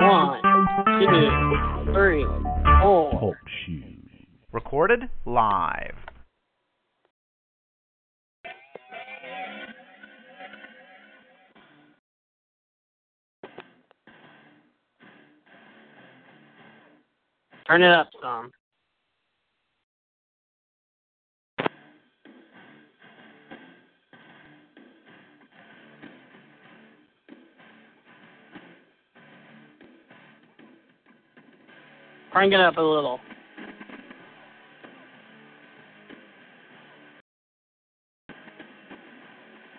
All right, one, two, three, four. Recorded live. Turn it up some. Crank it up a little.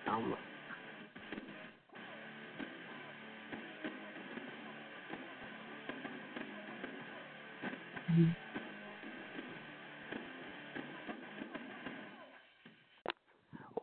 Um,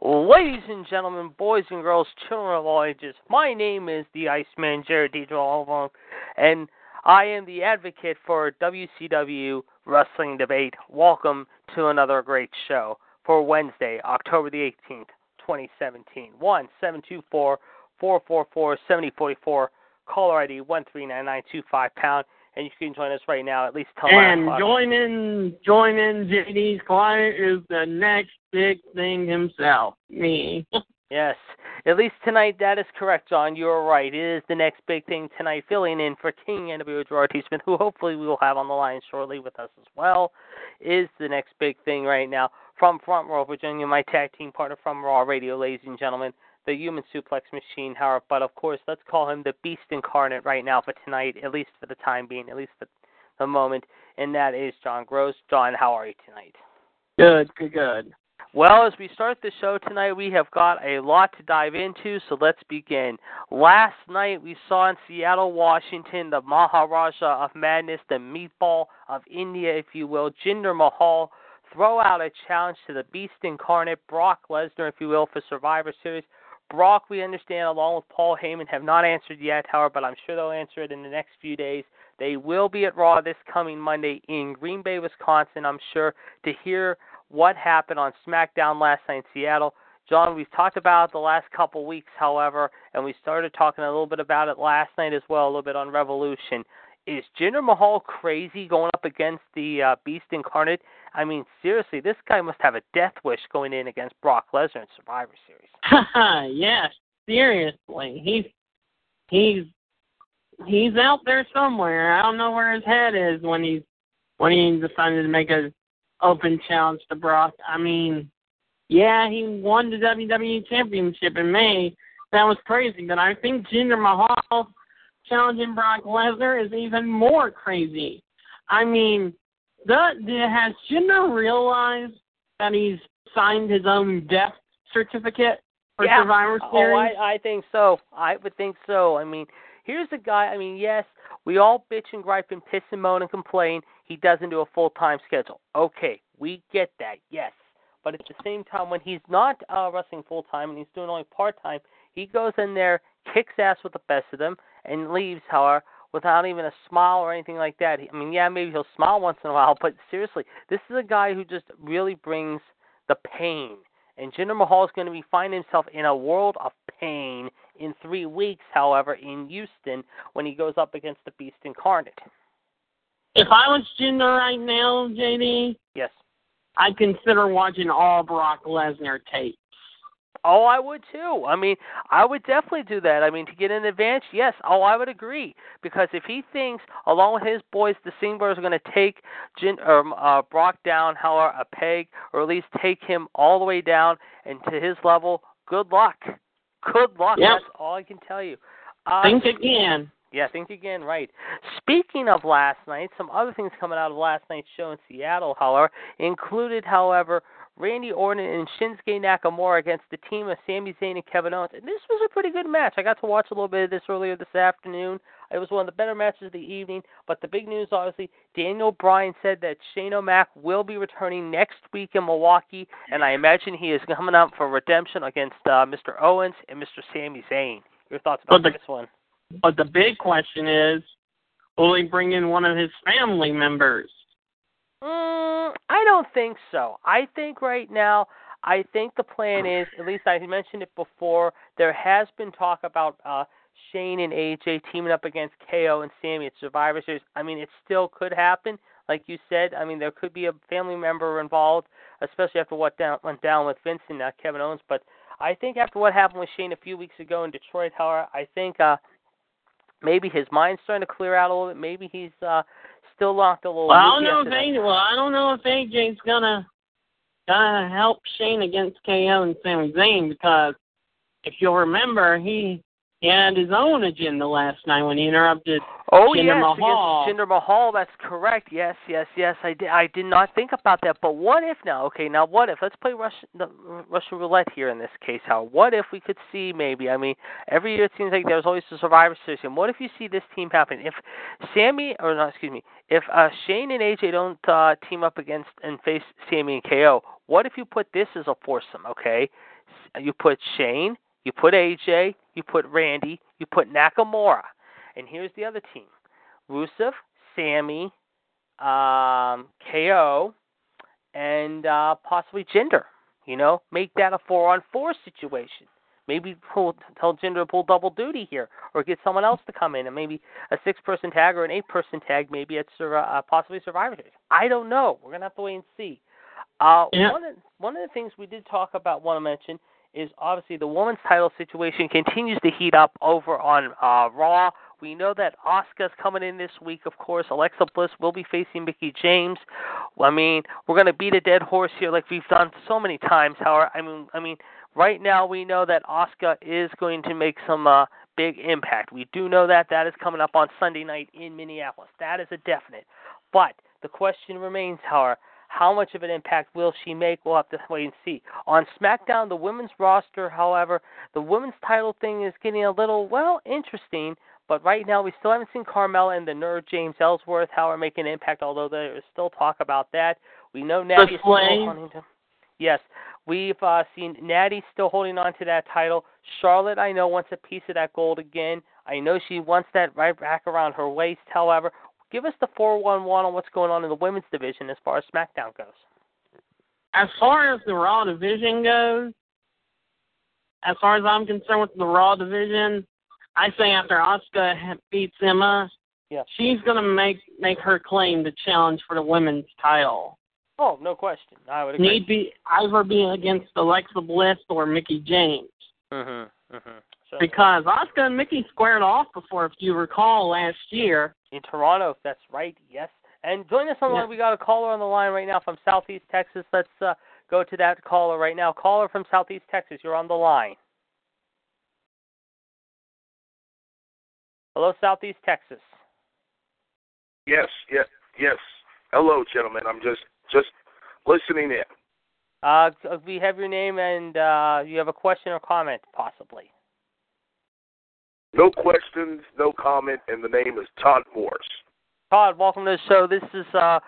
Ladies and gentlemen, boys and girls, children of all ages, my name is the Iceman, Jared Deidre and I am the advocate for WCW Wrestling Debate. Welcome to another great show for Wednesday, October the 18th, 2017. 1 724 444 7044, caller ID 139925 pound, and you can join us right now, at least till 9 And joining joining JD's client is the next big thing himself, me. Yes. At least tonight, that is correct, John. You're right. It is the next big thing tonight, filling in for King NWO Gerard. Smith, who hopefully we will have on the line shortly with us as well, is the next big thing right now. From Front Royal, Virginia, my tag team partner from Raw Radio, ladies and gentlemen, the human suplex machine, Howard. But of course, let's call him the beast incarnate right now for tonight, at least for the time being, at least for the moment, and that is John Gross. John, how are you tonight? Good, good, good. Well, as we start the show tonight, we have got a lot to dive into, so let's begin. Last night, we saw in Seattle, Washington, the Maharaja of Madness, the meatball of India, if you will, Jinder Mahal, throw out a challenge to the Beast Incarnate, Brock Lesnar, if you will, for Survivor Series. Brock, we understand, along with Paul Heyman, have not answered yet, however, but I'm sure they'll answer it in the next few days. They will be at Raw this coming Monday in Green Bay, Wisconsin, I'm sure, to hear what happened on SmackDown last night in Seattle. John, we've talked about it the last couple weeks, however, and we started talking a little bit about it last night as well, a little bit on Revolution. Is Jinder Mahal crazy going up against the uh, Beast Incarnate? I mean, seriously, this guy must have a death wish going in against Brock Lesnar in Survivor Series. yes, seriously. He's he's he's out there somewhere. I don't know where his head is when he's when he decided to make a open challenge to Brock. I mean, yeah, he won the WWE Championship in May. That was crazy, but I think Jinder Mahal challenging Brock Lesnar is even more crazy. I mean, the, the has Jinder realized that he's signed his own death certificate for yeah. Survivor Oh, Series? I, I think so. I would think so. I mean, here's a guy. I mean, yes, we all bitch and gripe and piss and moan and complain. He doesn't do a full time schedule. Okay, we get that. Yes, but at the same time, when he's not uh, wrestling full time and he's doing only part time, he goes in there, kicks ass with the best of them, and leaves. However, without even a smile or anything like that. I mean, yeah, maybe he'll smile once in a while, but seriously, this is a guy who just really brings the pain. And Jinder Mahal is going to be finding himself in a world of pain in three weeks, however, in Houston when he goes up against the Beast Incarnate. If I was Jinder right now, JD, Yes. I'd consider watching all Brock Lesnar tapes. Oh, I would too. I mean, I would definitely do that. I mean, to get an advantage, yes. Oh, I would agree because if he thinks, along with his boys, the Singlers are going to take Jin, um, uh, Brock down, however, a peg, or at least take him all the way down and to his level, good luck. Good luck. Yep. That's all I can tell you. Uh, Think again. Yeah, think again, right. Speaking of last night, some other things coming out of last night's show in Seattle, however, included, however, Randy Orton and Shinsuke Nakamura against the team of Sami Zayn and Kevin Owens. And this was a pretty good match. I got to watch a little bit of this earlier this afternoon. It was one of the better matches of the evening. But the big news, obviously, Daniel Bryan said that Shane O'Mac will be returning next week in Milwaukee, and I imagine he is coming up for redemption against uh, Mr. Owens and Mr. Sami Zayn. Your thoughts about the- this one? But the big question is, will he bring in one of his family members? Mm, I don't think so. I think right now, I think the plan is, at least I mentioned it before, there has been talk about uh Shane and AJ teaming up against KO and Sami at Survivor Series. I mean, it still could happen. Like you said, I mean, there could be a family member involved, especially after what down, went down with Vincent and uh, Kevin Owens. But I think after what happened with Shane a few weeks ago in Detroit, however, I think uh maybe his mind's starting to clear out a little bit. Maybe he's uh still locked a little. Well, I don't know if. AJ, well, I don't know if AJ's gonna gonna help Shane against KO and Sami Zayn because if you'll remember, he he had his own agenda last night when he interrupted Oh Jinder yes, Mahal. Jinder Mahal. That's correct. Yes, yes, yes. I did. I did not think about that. But what if now? Okay, now what if? Let's play Russian the Russian roulette here in this case. How? What if we could see maybe? I mean, every year it seems like there's always a Survivor Series. And what if you see this team happen? If Sami or no, excuse me, if uh, Shane and AJ don't uh, team up against and face Sami and KO, what if you put this as a foursome? Okay, you put Shane, you put AJ, you put Randy, you put Nakamura. And here's the other team: Rusev, Sami, um, KO, and uh, possibly Jinder. You know, make that a four-on-four situation. Maybe pull, tell Jinder to pull double duty here, or get someone else to come in, and maybe a six-person tag or an eight-person tag. Maybe it's uh, possibly Survivor Series. I don't know. We're gonna have to wait and see. Uh, Yeah. One of one of the things we did talk about, want to mention, is obviously the women's title situation continues to heat up over on uh, Raw. We know that Asuka's coming in this week, of course. Alexa Bliss will be facing Mickie James. I mean, we're going to beat a dead horse here, like we've done so many times. However, I mean, I mean, right now we know that Asuka is going to make some uh, big impact. We do know that that is coming up on Sunday night in Minneapolis. That is a definite. But the question remains, however, how much of an impact will she make? We'll have to wait and see. On SmackDown, the women's roster, however, the women's title thing is getting a little, well, interesting. But right now, we still haven't seen Carmella and the nerd James Ellsworth, how however, make an impact, although there is still talk about that. We know Natty is still holding to. Yes, we've uh, seen Natty still holding on to that title. Charlotte, I know, wants a piece of that gold again. I know she wants that right back around her waist. However, give us the 411 on what's going on in the women's division as far as SmackDown goes. as far as the Raw division goes, as far as I'm concerned with the Raw division, I say after Asuka beats Emma, Yeah. she's gonna make make her claim to challenge for the women's title. Oh, no question. I would agree. Need be either be against Alexa Bliss or Mickie James. Mhm. Mhm. So Because Asuka and Mickey squared off before, if you recall, last year. In Toronto, if that's right. Yes. And join us on the Yeah. line. We got a caller on the line right now from Southeast Texas. Let's uh, go to that caller right now. Caller from Southeast Texas, you're on the line. Hello, Southeast Texas. Yes, yes, yes. Hello, gentlemen. I'm just just listening in. Uh, we have your name and uh, you have a question or comment, possibly. No questions, no comment, and the name is Todd Morse. Todd, welcome to the show. This is uh,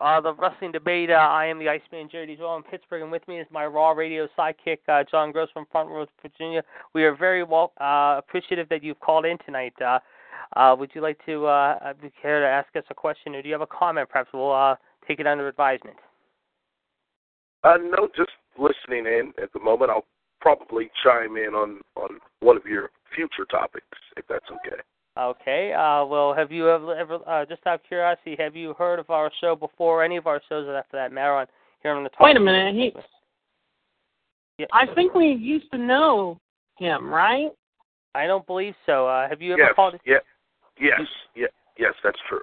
uh, the wrestling debate. Uh, I am the Iceman Jerry Joel in Pittsburgh, and with me is my Raw Radio sidekick, uh, John Gross from Front Royal, Virginia. We are very well uh, appreciative that you've called in tonight. Uh, uh, would you like to uh, uh, be care to ask us a question, or do you have a comment? Perhaps we'll uh, take it under advisement. Uh, no, just listening in at the moment. I'll probably chime in on on one of your future topics if that's okay. Okay. Uh, well, have you ever, ever uh, just out of curiosity, have you heard of our show before? Any of our shows, after that matter, on here on the. Talk Wait a minute, he- Yeah. I think we used to know him, right? I don't believe so. Uh, have you ever yes, called? yeah, yes, yeah, yes, that's true.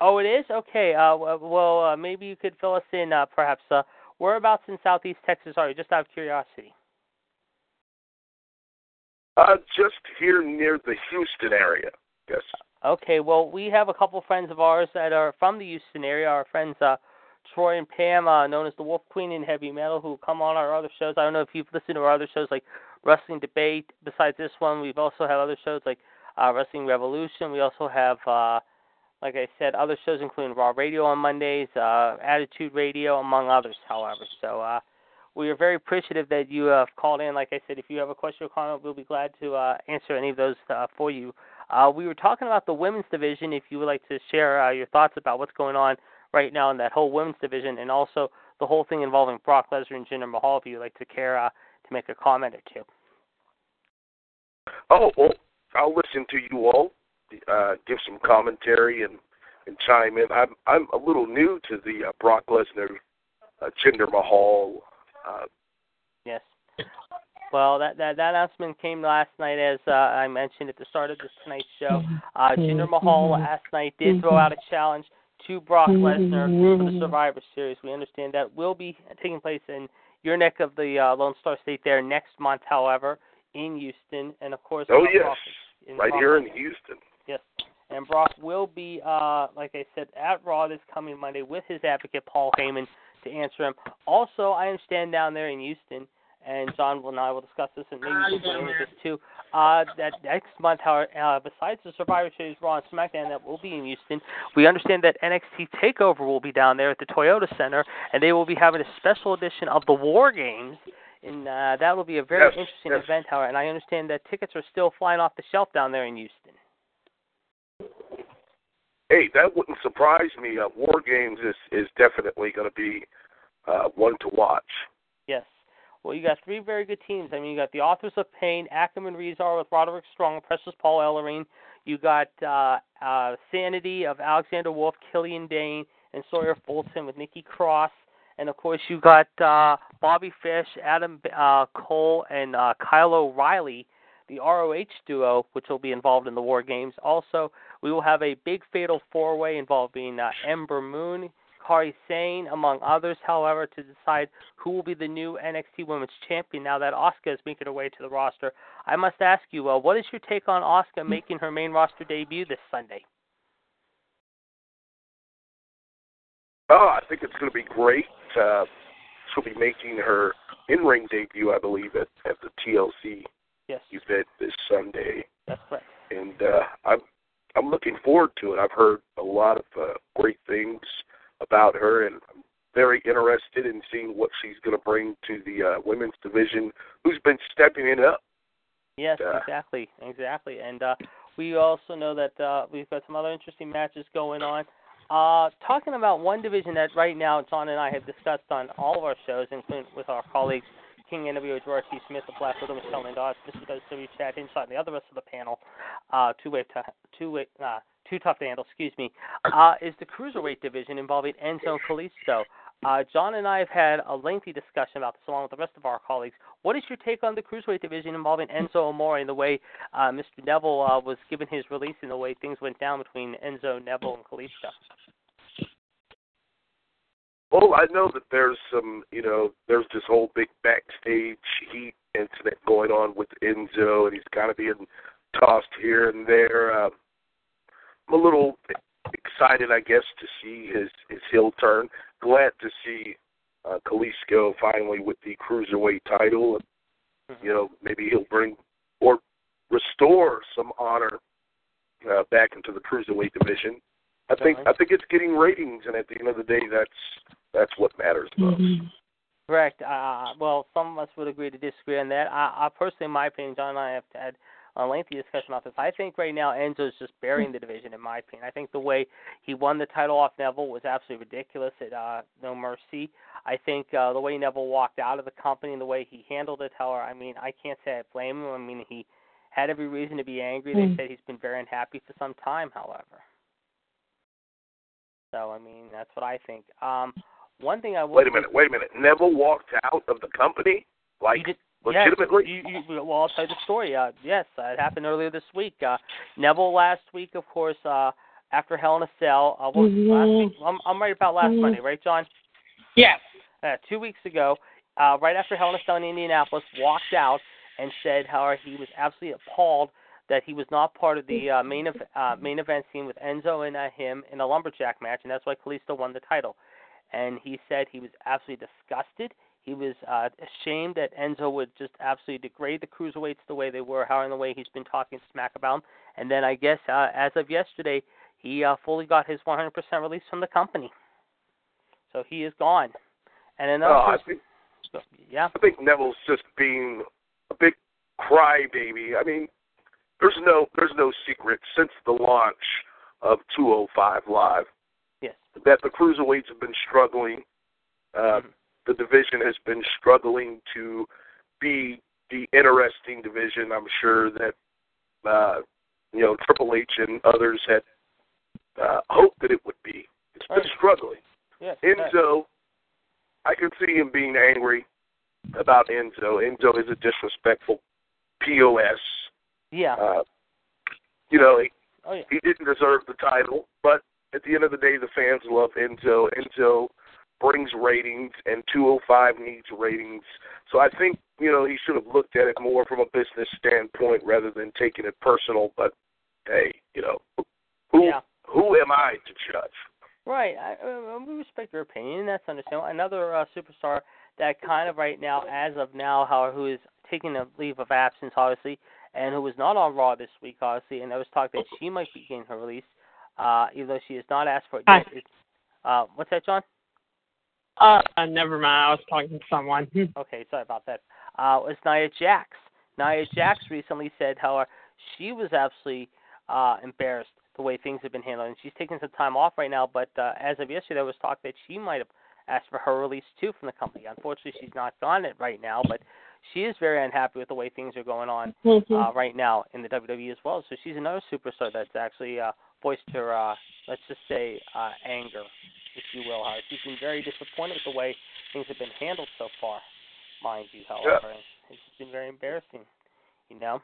Oh, it is. Okay. Uh, well, uh, maybe you could fill us in, uh, perhaps. Uh, whereabouts in Southeast Texas are you? Just out of curiosity. Uh, just here near the Houston area. Yes. Okay. Well, we have a couple friends of ours that are from the Houston area. Our friends uh, Troy and Pam, uh, known as the Wolf Queen in heavy metal, who come on our other shows. I don't know if you've listened to our other shows like Wrestling Debate. Besides this one, we've also had other shows like uh, Wrestling Revolution. We also have, uh, like I said, other shows including Raw Radio on Mondays, uh, Attitude Radio, among others. However, so uh, we are very appreciative that you have called in. Like I said, if you have a question or comment, we'll be glad to uh, answer any of those uh, for you. Uh, we were talking about the women's division. If you would like to share uh, your thoughts about what's going on right now in that whole women's division, and also the whole thing involving Brock Lesnar and Jinder Mahal, if you would like to care uh, to make a comment or two. Oh, well, I'll listen to you all, uh, give some commentary and and chime in. I'm I'm a little new to the Brock Lesnar, Jinder Mahal. Uh, yes. Well, that, that that announcement came last night, as uh, I mentioned at the start of this tonight's show. Uh, Jinder Mahal last night did throw out a challenge to Brock Lesnar for the Survivor Series. We understand that will be taking place in your neck of the uh, Lone Star State there next month. However, in Houston, and of course, oh uh, yes, Brock, in right Brock, here in Houston. Yes, and Brock will be, uh, like I said, at Raw this coming Monday with his advocate Paul Heyman to answer him. Also, I understand down there in Houston, and John will and I will discuss this, and maybe you can with this too. Uh, that next month, however, uh, besides the Survivor Series Raw and SmackDown that will be in Houston, we understand that NXT Takeover will be down there at the Toyota Center, and they will be having a special edition of the War Games and uh, that will be a very yes, interesting yes. event, however. And I understand that tickets are still flying off the shelf down there in Houston. Hey, that wouldn't surprise me. Uh, War Games is is definitely going to be uh, one to watch. Yes. Well, you got three very good teams. I mean, you got the Authors of Pain, Ackerman Rezar with Roderick Strong, Precious Paul Ellering. You got uh, uh, Sanity of Alexander Wolf, Killian Dain, and Sawyer Fulton with Nikki Cross. And of course, you got uh, Bobby Fish, Adam uh, Cole, and uh, Kyle O'Reilly, the ROH duo, which will be involved in the War Games. Also, we will have a big fatal four way involving uh, Ember Moon, Kairi Sane, among others, however, to decide who will be the new NXT Women's Champion now that Asuka is making her way to the roster. I must ask you, uh, what is your take on Asuka making her main roster debut this Sunday? Oh, I think it's going to be great. Uh, she'll be making her in-ring debut, I believe, at, at the TLC yes. event this Sunday. That's correct. And uh, I'm I'm looking forward to it. I've heard a lot of uh, great things about her, and I'm very interested in seeing what she's going to bring to the uh, women's division, who's been stepping it up. Yes, uh, exactly, exactly. And uh, we also know that uh, we've got some other interesting matches going on. Uh, talking about one division that right now John and I have discussed on all of our shows, including with our colleagues King NWO Gerard T. Smith, the Black Widow, Michelle Mendoza, Mr. WWE Chad Hinshaw, and the other rest of the panel, uh, two way, t- two way, uh, too tough to handle, excuse me, uh, is the cruiserweight division involving Enzo and Kalisto. Uh, John and I have had a lengthy discussion about this along with the rest of our colleagues. What is your take on the cruiserweight division involving Enzo Amore and the way uh, Mr. Neville uh, was given his release and the way things went down between Enzo, Neville, and Kalisto? Well, I know that there's some, you know, there's this whole big backstage heat incident going on with Enzo, and he's kind of being tossed here and there. Uh, I'm a little excited, I guess, to see his his heel turn. Glad to see uh, Kalisto finally with the cruiserweight title. You know, maybe he'll bring or restore some honor uh, back into the cruiserweight division. I think I think it's getting ratings, and at the end of the day, that's that's what matters most. Mm-hmm. Correct. Uh, well, some of us would agree to disagree on that. I, I personally, in my opinion, John and I have had a lengthy discussion about this. I think right now Enzo's just burying the division, in my opinion. I think the way he won the title off Neville was absolutely ridiculous at uh, No Mercy. I think uh, the way Neville walked out of the company and the way he handled it, however, I mean, I can't say I blame him. I mean, he had every reason to be angry. They Mm. said he's been very unhappy for some time, however. So, I mean, that's what I think. Um, one thing I will Wait a minute, wait a minute. Neville walked out of the company, like You did- legitimately. Yes, you, you, well, I'll tell you the story. Uh, yes, uh, it happened earlier this week. Uh, Neville last week, of course, uh, after Hell in a Cell. Uh, well, last week, I'm, I'm right about last Mhm. Monday, right, John? Yes. Uh, two weeks ago, uh, right after Hell in a Cell in Indianapolis, walked out and said how he was absolutely appalled that he was not part of the uh, main ev- uh, main event scene with Enzo and uh, him in a lumberjack match, and that's why Kalisto won the title. and he said he was absolutely disgusted. He was uh, ashamed that Enzo would just absolutely degrade the cruiserweights the way they were, how in the way he's been talking smack about them. And then I guess uh, as of yesterday, he uh, fully got his 100% release from the company. So he is gone. And another Oh, I person- think yeah, I think Neville's just being a big crybaby. I mean, there's no there's no secret since the launch of 205 Live yes, that the cruiserweights have been struggling. Uh, Mhm. The division has been struggling to be the interesting division. I'm sure that uh, you know Triple H and others had uh, hoped that it would be. It's been Right. struggling. yes. Enzo, I can see him being angry about Enzo. Enzo is a disrespectful POS. Yeah. Uh, you know, he, oh yeah. he didn't deserve the title, but at the end of the day, the fans love Enzo. Enzo brings ratings, and 205 needs ratings. So I think you know he should have looked at it more from a business standpoint rather than taking it personal. But hey, you know, who Yeah. who am I to judge? Right. I, uh, we respect your opinion. That's understandable. Another uh, superstar that kind of right now, as of now, how who is taking a leave of absence, obviously, and who was not on Raw this week, obviously, and there was talk that she might be getting her release, uh, even though she has not asked for it yet. It's, uh, what's that, John? Uh, never mind. I was talking to someone. Okay, sorry about that. Uh, it was Nia Jax. Nia Jax recently said how she was absolutely uh, embarrassed the way things have been handled, and she's taking some time off right now. But uh, as of yesterday, there was talk that she might have asked for her release too from the company. Unfortunately, she's not on it right now, but she is very unhappy with the way things are going on uh, right now in the WWE as well. So she's another superstar that's actually uh, voiced her, uh, let's just say, uh, anger, if you will. Uh, she's been very disappointed with the way things have been handled so far, mind you. However, it's been very embarrassing. You know.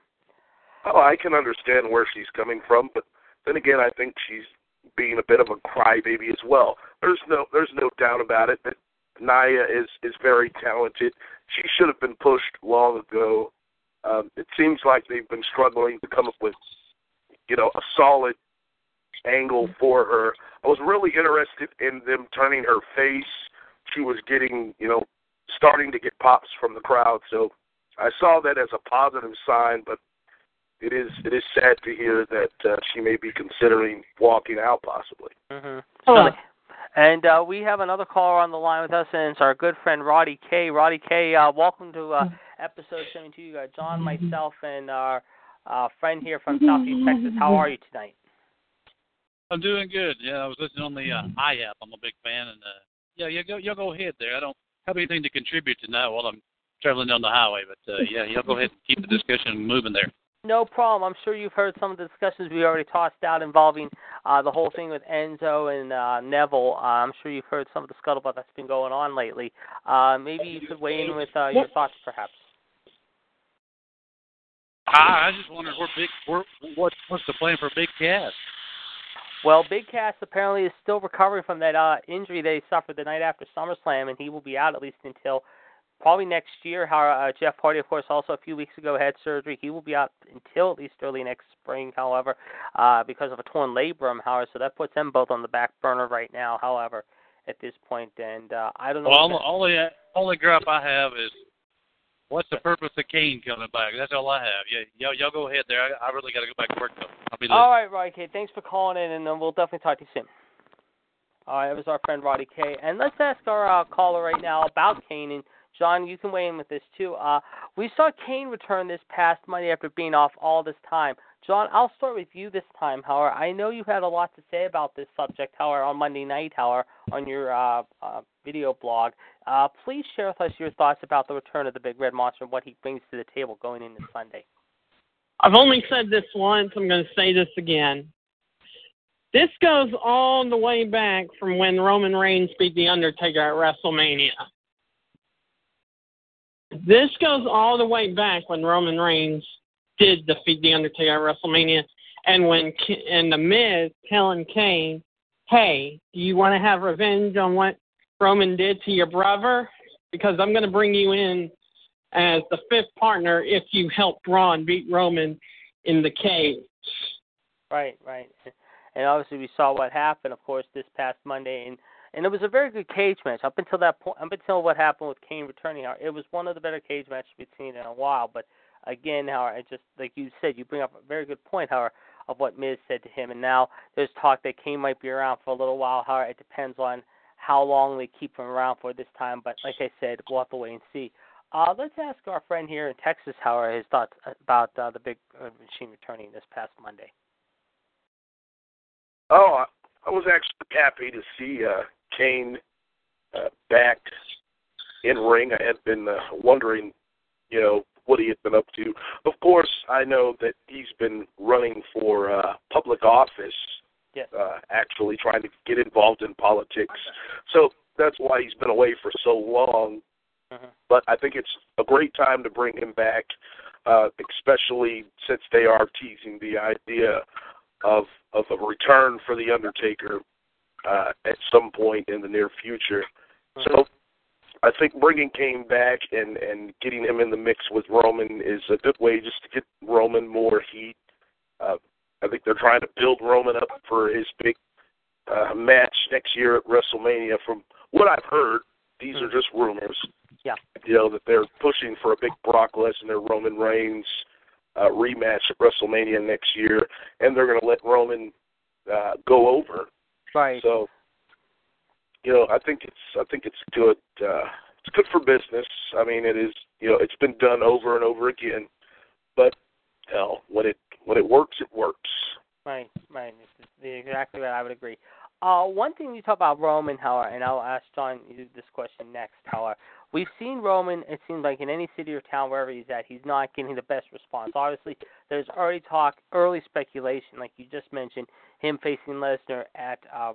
Oh, I can understand where she's coming from, but then again, I think she's being a bit of a crybaby as well. There's no, there's no doubt about it that Nia is is very talented. She should have been pushed long ago. Um, it seems like they've been struggling to come up with, you know, a solid angle for her. I was really interested in them turning her face. She was getting, you know, starting to get pops from the crowd. So I saw that as a positive sign, but it is it is sad to hear that uh, she may be considering walking out possibly. Mm-hmm. Hello. And uh, we have another caller on the line with us, and it's our good friend Roddy K. Roddy K. Uh, welcome to uh, episode 72. You got John, myself, and our uh, friend here from Southeast Texas. How are you tonight? I'm doing good. Yeah, I was listening on the uh, iApp. I'm a big fan, and uh, yeah, you go, you go ahead there. I don't have anything to contribute tonight while I'm traveling down the highway, but uh, yeah, you go ahead and keep the discussion moving there. No problem. I'm sure you've heard some of the discussions we already tossed out involving uh, the whole thing with Enzo and uh, Neville. Uh, I'm sure you've heard some of the scuttlebutt that's been going on lately. Uh, maybe you could weigh in with uh, your thoughts, perhaps. I, I just wondered where big, where, what, what's the plan for Big Cass? Well, Big Cass apparently is still recovering from that uh, injury they suffered the night after SummerSlam, and he will be out at least until probably next year. How uh, Jeff Hardy, of course, also a few weeks ago had surgery. He will be out until at least early next spring, however, uh, because of a torn labrum. However, so that puts them both on the back burner right now. However, at this point, and uh, I don't know. Well, all, that- all the only gripe I have is what's the purpose of Kane coming back? That's all I have. Yeah, y'all, y'all go ahead there. I, I really got to go back to work though. I'll be listening. All right, Roddy K. Thanks for calling in, and uh, we'll definitely talk to you soon. All right, that was our friend Roddy K. And let's ask our uh, caller right now about Kane. And John, you can weigh in with this too. Uh, we saw Kane return this past Monday after being off all this time. John, I'll start with you this time. However, I know you had a lot to say about this subject. However, on Monday night, however, on your uh, uh, video blog, uh, please share with us your thoughts about the return of the Big Red Monster and what he brings to the table going into Sunday. I've only said this once. I'm going to say this again. This goes all the way back from when Roman Reigns beat The Undertaker at WrestleMania. This goes all the way back when Roman Reigns did defeat The Undertaker at WrestleMania, and when and The Miz telling Kane, "Hey, do you want to have revenge on what Roman did to your brother? Because I'm going to bring you in as the fifth partner if you help Braun beat Roman in the cage." Right, right. And obviously, we saw what happened, of course, this past Monday. And and it was a very good cage match up until that point. Up until what happened with Kane returning, it was one of the better cage matches we've seen in a while. But again, Howard, I just like you said, you bring up a very good point, Howard, of what Miz said to him. And now there's talk that Kane might be around for a little while. Howard, it depends on how long they keep him around for this time. But like I said, we'll have to wait and see. Uh, let's ask our friend here in Texas, Howard, his thoughts about uh, the big uh, machine returning this past Monday. Oh, I was actually happy to see uh, Kane uh, back in ring. I had been uh, wondering, you know, what he had been up to. Of course, I know that he's been running for uh, public office, yes. uh, actually trying to get involved in politics. So that's why he's been away for so long. Mm-hmm. But I think it's a great time to bring him back, uh, especially since they are teasing the idea of of a return for the Undertaker uh, at some point in the near future. So I think bringing Kane back and and getting him in the mix with Roman is a good way just to get Roman more heat. Uh, I think they're trying to build Roman up for his big uh, match next year at WrestleMania. From what I've heard, these are just rumors. Yeah. You know that they're pushing for a big Brock Lesnar Roman Reigns uh, rematch at WrestleMania next year, and they're going to let Roman uh, go over. Right. So, you know, I think it's I think it's good. Uh, it's good for business. I mean, it is. You know, it's been done over and over again, but hell, when it when it works, it works. Right, right. Exactly right. I would agree. Uh, one thing you talk about Roman, however, and I'll ask John this question next, however. We've seen Roman, it seems like in any city or town, wherever he's at, he's not getting the best response. Obviously, there's already talk, early speculation, like you just mentioned, him facing Lesnar at uh,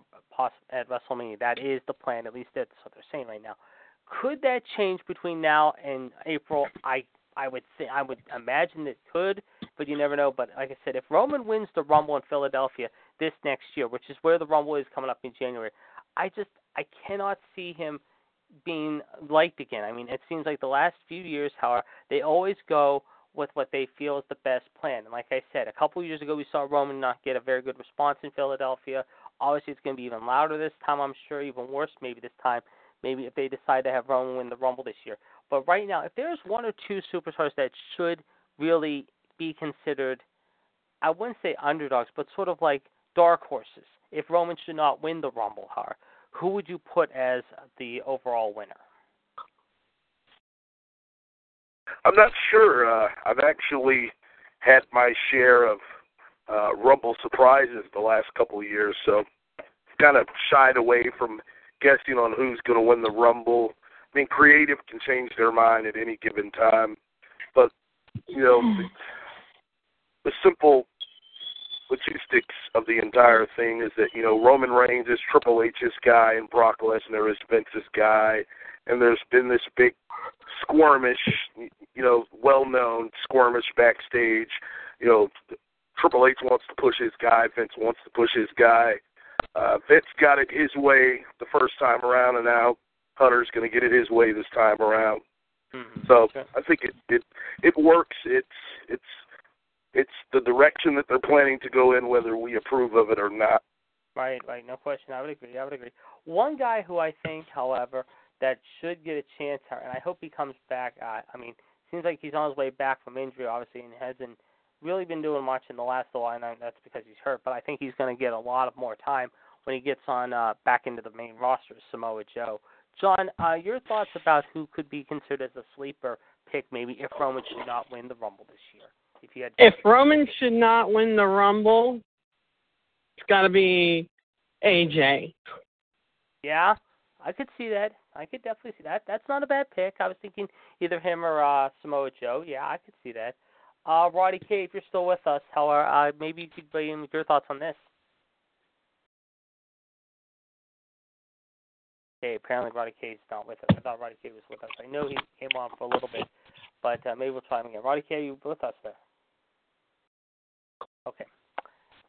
at WrestleMania. That is the plan, at least that's what they're saying right now. Could that change between now and April? I I would say I would imagine it could, but you never know. But like I said, if Roman wins the Rumble in Philadelphia this next year, which is where the Rumble is coming up in January, I just I cannot see him being liked again. I mean, it seems like the last few years, however, they always go with what they feel is the best plan. And like I said, a couple years ago, we saw Roman not get a very good response in Philadelphia. Obviously, it's going to be even louder this time. I'm sure, even worse maybe this time. Maybe if they decide to have Roman win the Rumble this year. But right now, if there's one or two superstars that should really be considered, I wouldn't say underdogs, but sort of like dark horses. If Roman should not win the Rumble, however, who would you put as the overall winner? I'm not sure. Uh, I've actually had my share of uh, Rumble surprises the last couple of years, so kind of shied away from guessing on who's going to win the Rumble. I mean, creative can change their mind at any given time, but you know, the, the simple logistics of the entire thing is that you know Roman Reigns is Triple H's guy and Brock Lesnar is Vince's guy, and there's been this big squirmish, you know, well-known squirmish backstage. You know, Triple H wants to push his guy, Vince wants to push his guy. Uh, Vince got it his way the first time around, and now Hunter's going to get it his way this time around. Mm-hmm. So okay. I think it it it works. It's it's it's the direction that they're planning to go in, whether we approve of it or not. Right, right, no question. I would agree. I would agree. One guy who I think, however, that should get a chance, and I hope he comes back. Uh, I mean, seems like he's on his way back from injury, obviously, and hasn't really been doing much in the last little while. And that's because he's hurt. But I think he's going to get a lot of more time when he gets on uh, back into the main roster, Samoa Joe. John, uh, your thoughts about who could be considered as a sleeper pick, maybe if Roman should not win the Rumble this year? If you had, if Roman should not win the Rumble, it's got to be AJ. Yeah, I could see that. I could definitely see that. That's not a bad pick. I was thinking either him or uh, Samoa Joe. Yeah, I could see that. Uh, Roddy K, if you're still with us, however, uh, maybe you could in your thoughts on this. Okay, apparently Roddy K is not with us. I thought Roddy K was with us. I know he came on for a little bit, but uh, maybe we'll try him again. Roddy K, you with us there? Okay,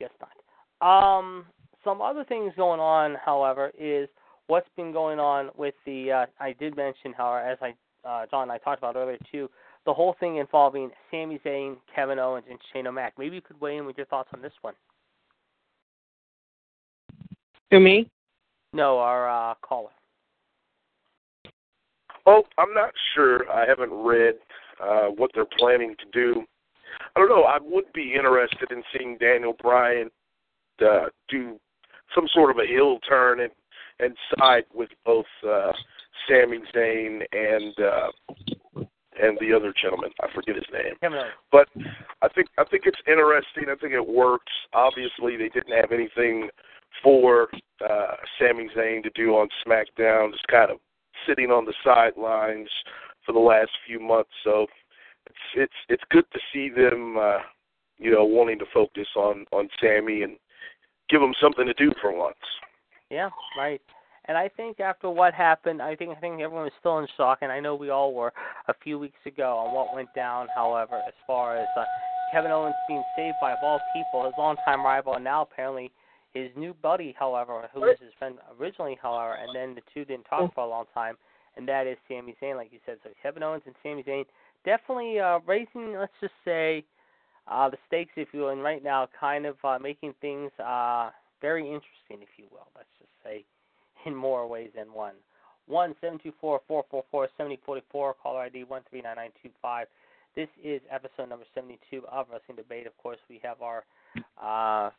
guess not. Um, some other things going on, however, is what's been going on with the. Uh, I did mention, however, as I uh, John and I talked about earlier too, the whole thing involving Sami Zayn, Kevin Owens, and Shane O'Mac. Maybe you could weigh in with your thoughts on this one. To me? No, our uh, caller. Oh, I'm not sure. I haven't read uh, what they're planning to do. I don't know. I would be interested in seeing Daniel Bryan uh, do some sort of a heel turn and and side with both uh, Sami Zayn and uh, and the other gentleman. I forget his name. But I think I think it's interesting. I think it works. Obviously, they didn't have anything for uh, Sami Zayn to do on SmackDown. Just kind of sitting on the sidelines for the last few months. So it's it's it's good to see them, uh, you know, wanting to focus on on Sami and give him something to do for once. Yeah, right. And I think after what happened, I think I think everyone was still in shock, and I know we all were a few weeks ago on what went down. However, as far as uh, Kevin Owens being saved by of all people, his longtime rival, and now apparently his new buddy, however, who was his friend originally, however, and then the two didn't talk for a long time, and that is Sami Zayn, like you said. So Kevin Owens and Sami Zayn definitely uh, raising, let's just say, uh, the stakes, if you will, and right now kind of uh, making things uh, very interesting, if you will. Let's just say in more ways than one. One seven two four four four four seventy forty four. Caller ID one three nine nine two five. This is episode number seventy two of Wrestling Debate. Of course, we have our uh,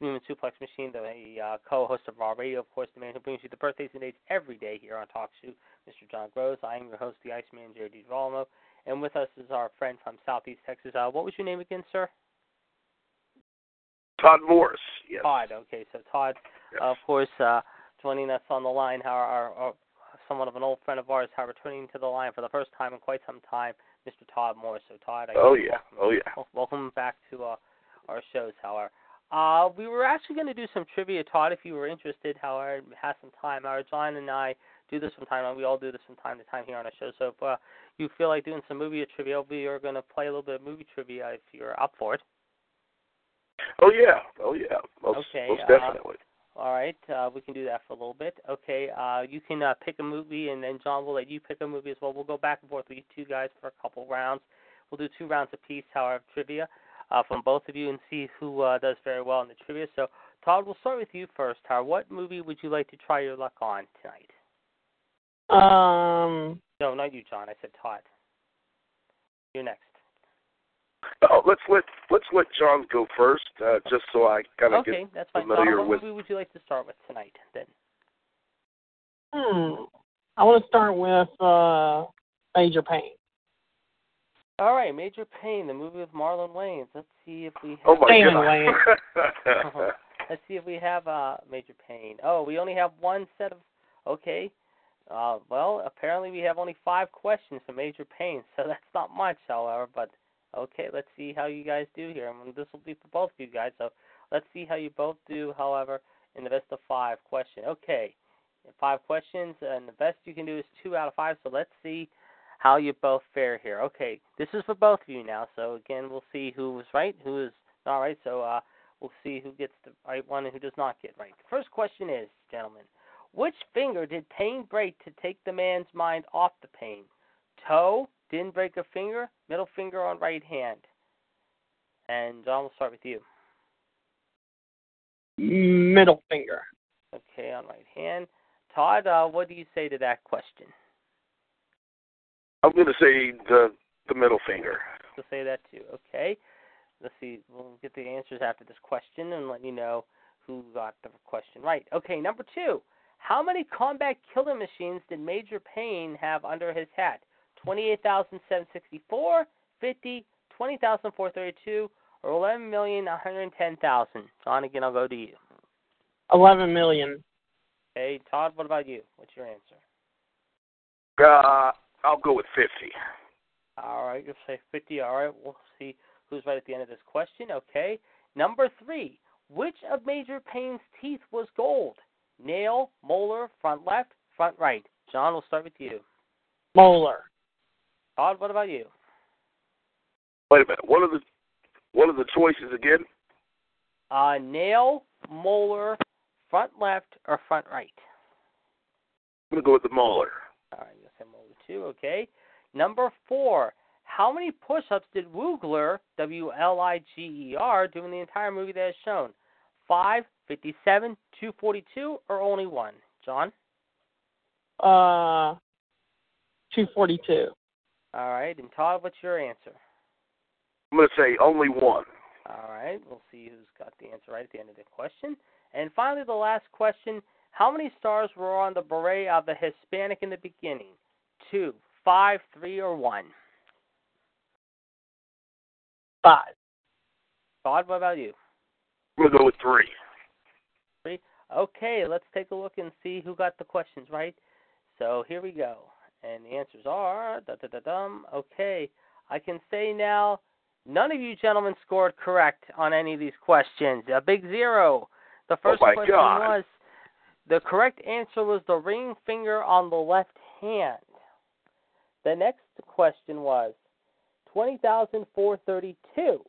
Human Suplex Machine, the uh, co-host of Raw Radio, of course, the man who brings you the birthdays and dates every day here on Talk Show, Mr. John Groves. I am your host, the Iceman, Jared DiGirolamo, and with us is our friend from Southeast Texas. Uh, what was your name again, sir? Todd Morris. Yes. Todd. Okay, so Todd, Yes. of course, uh, joining us on the line. Our, our, our somewhat of an old friend of ours, how returning to the line for the first time in quite some time, Mr. Todd Morris. So Todd, I Oh yeah. welcome, Oh yeah. welcome back to uh, our shows. However, uh, we were actually going to do some trivia, Todd, if you were interested. However, have some time. Our John and I do this from time on. We all do this from time to time here on our show. So if uh, you feel like doing some movie trivia, we are going to play a little bit of movie trivia if you're up for it. Oh yeah. Oh yeah. Most, Okay, most uh, definitely. All right, uh, we can do that for a little bit. Okay, uh, you can uh, pick a movie, and then John will let you pick a movie as well. We'll go back and forth with you two guys for a couple rounds. We'll do two rounds apiece, however, trivia uh, from both of you, and see who uh, does very well in the trivia. So, Todd, we'll start with you first. Todd, what movie would you like to try your luck on tonight? Um, No, not you, John. I said Todd. You're next. Oh, let's let let's let John go first, uh, just so I kind of Okay, get that's fine. familiar John, what with. movie would you like to start with tonight? Then. hmm. I want to start with uh, Major Payne. All right, Major Payne, the movie with Marlon Wayans. Let's see if we have. Oh my Damon God. Let's see if we have uh, Major Payne. Oh, we only have one set of. Okay. Uh, well, apparently we have only five questions for Major Payne, so that's not much, however. But okay, let's see how you guys do here. I mean, this will be for both of you guys, so let's see how you both do. However, in the best of five question. Okay, five questions, and the best you can do is two out of five. So let's see how you both fare here. Okay, this is for both of you now. So again, we'll see who was right, who is not right. So uh, we'll see who gets the right one and who does not get right. The first question is, gentlemen, which finger did Payne break to take the man's mind off the pain? Toe, didn't break a finger, middle finger on right hand. And John, we'll start with you. Middle finger. Okay, on right hand. Todd, uh, what do you say to that question? I'm going to say the the middle finger. to say that too. Okay. Let's see. We'll get the answers after this question and let you know who got the question right. Okay, number two. How many combat killer machines did Major Payne have under his hat? 28,764, 50, 20,432, or 11,110,000? John, again, I'll go to you. Eleven million. Okay, Todd, what about you? What's your answer? Uh, I'll go with 50. All right, you'll say 50. All right, we'll see who's right at the end of this question. Okay. Number three. Which of Major Payne's teeth was gold? Nail, molar, front left, front right. John, we'll start with you. Molar. Todd, what about you? Wait a minute. What are the what are the choices again? Uh, nail, molar, front left, or front right? I'm going to go with the molar. All right, you'll say molar two. Okay. Number four. How many push-ups did Woogler, W-L-I-G-E-R, do in the entire movie that is shown? Five, fifty-seven, two forty-two, or only one? John? Uh, 242. All right. And Todd, what's your answer? I'm going to say only one. All right. We'll see who's got the answer right at the end of the question. And finally, the last question How many stars were on the beret of the Hispanic in the beginning? Two, five, three, or one? Five. Todd, what about you? To go with three. Three? Okay, let's take a look and see who got the questions right. So here we go. And the answers are da da da dum. Okay. I can say now none of you gentlemen scored correct on any of these questions. A big zero. The oh first oh question God. was the correct answer was the ring finger on the left hand. The next question was 20,432.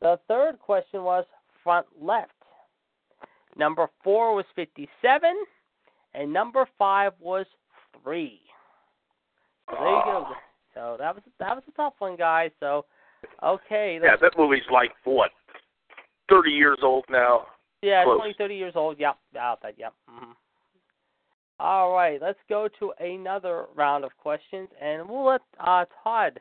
The third question was front left. Number four was 57, and number five was three. So there you go. So that was that was a tough one, guys. So okay, Yeah, that movie's like what, 30 years old now. yeah, close. 20, 30 years old. Yep, out that. Yep. hmm All right, let's go to another round of questions, and we'll let uh, Todd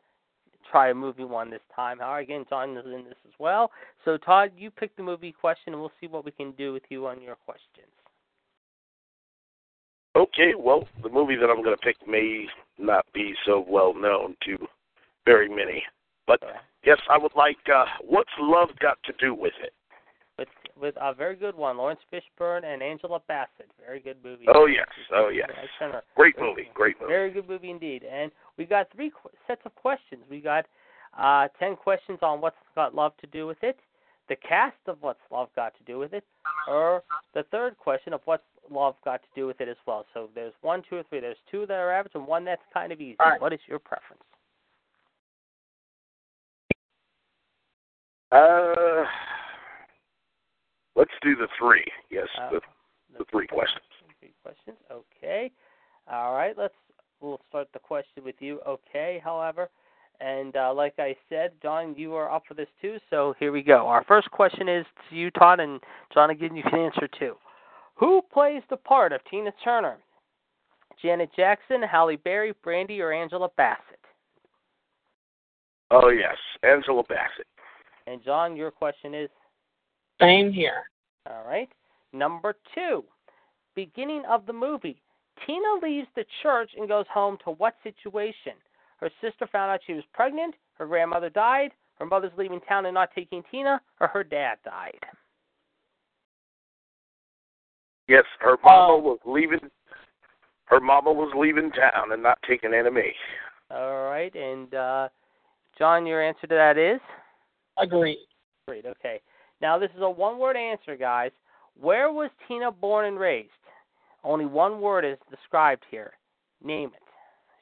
try a movie one this time. How right, again, John is in this as well. So Todd, you pick the movie question, and we'll see what we can do with you on your questions. Okay, well, the movie that I'm going to pick may not be so well known to very many, but yes, I would like. Uh, what's love got to do with it? With with a very good one, Laurence Fishburne and Angela Bassett. Very good movie. Oh yes, oh yes, great movie, great movie. Very good movie indeed. And we got three qu- sets of questions. We got uh, ten questions on what's got love to do with it, the cast of what's love got to do with it, or the third question of what's love got to do with it as well. So there's one, two, or three. There's two that are average and one that's kind of easy. All right. What is your preference? Uh, let's do the three. Yes, Uh, the, the three questions. Three questions. Okay. All right. Let's. We'll start the question with you. Okay. However, and uh, like I said, John, you are up for this too. So here we go. Our first question is to you, Todd, and John. Again, you can answer too. Who plays the part of Tina Turner? Janet Jackson, Halle Berry, Brandy, or Angela Bassett? Oh yes, Angela Bassett. And John, your question is Same here. All right. Number two, beginning of the movie. Tina leaves the church and goes home to what situation? Her sister found out she was pregnant, her grandmother died, her mother's leaving town and not taking Tina, or her dad died. Yes, her mama Oh. was leaving. Her mama was leaving town and not taking Anna Mae. All right. And uh, John, your answer to that is? Agreed. Great. Okay. Now, this is a one word answer, guys. Where was Tina born and raised? Only one word is described here. Name it.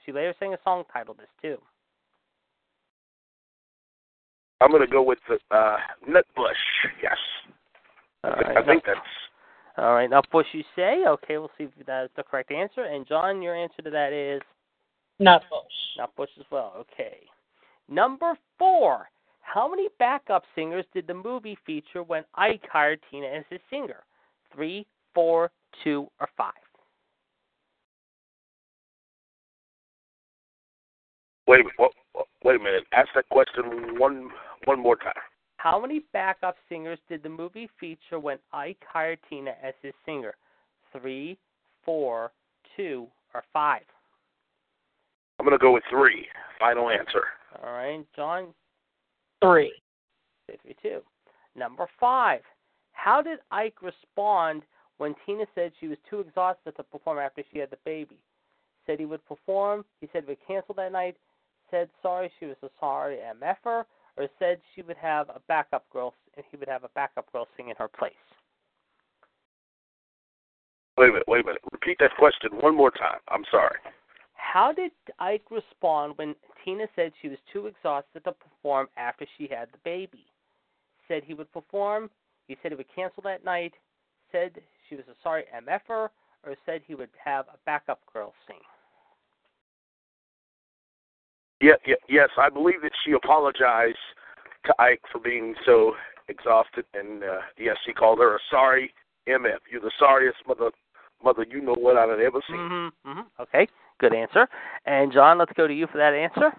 She later sang a song titled this, too. I'm going to go with the uh, Nutbush. Yes, All I, right. I think now- that's All right. Now, Bush, you say. Okay, we'll see if that is the correct answer. And John, your answer to that is Nutbush. not Bush as well. Okay. Number four. How many backup singers did the movie feature when Ike hired Tina as his singer? Three, four, two, or five? Wait a minute. Wait a minute. Ask that question one one more time. How many backup singers did the movie feature when Ike hired Tina as his singer? Three, four, two, or five? I'm going to go with three. Final answer. All right, John, Three. Say three two. Number five. How did Ike respond when Tina said she was too exhausted to perform after she had the baby? Said he would perform. He said he would cancel that night. Said sorry she was a sorry MFer, or said she would have a backup girl and he would have a backup girl sing in her place. Wait a minute. Wait a minute. Repeat that question one more time. I'm sorry. How did Ike respond when Tina said she was too exhausted to perform after she had the baby? Said he would perform. He said he would cancel that night. Said she was a sorry MFer, or said he would have a backup girl sing. Yeah, yeah, yes, I believe that she apologized to Ike for being so exhausted, and uh, yes, he called her a sorry MF. You're the sorriest mother mother you know what I've ever seen. Mm-hmm, mm-hmm. Okay, good answer. And John, let's go to you for that answer.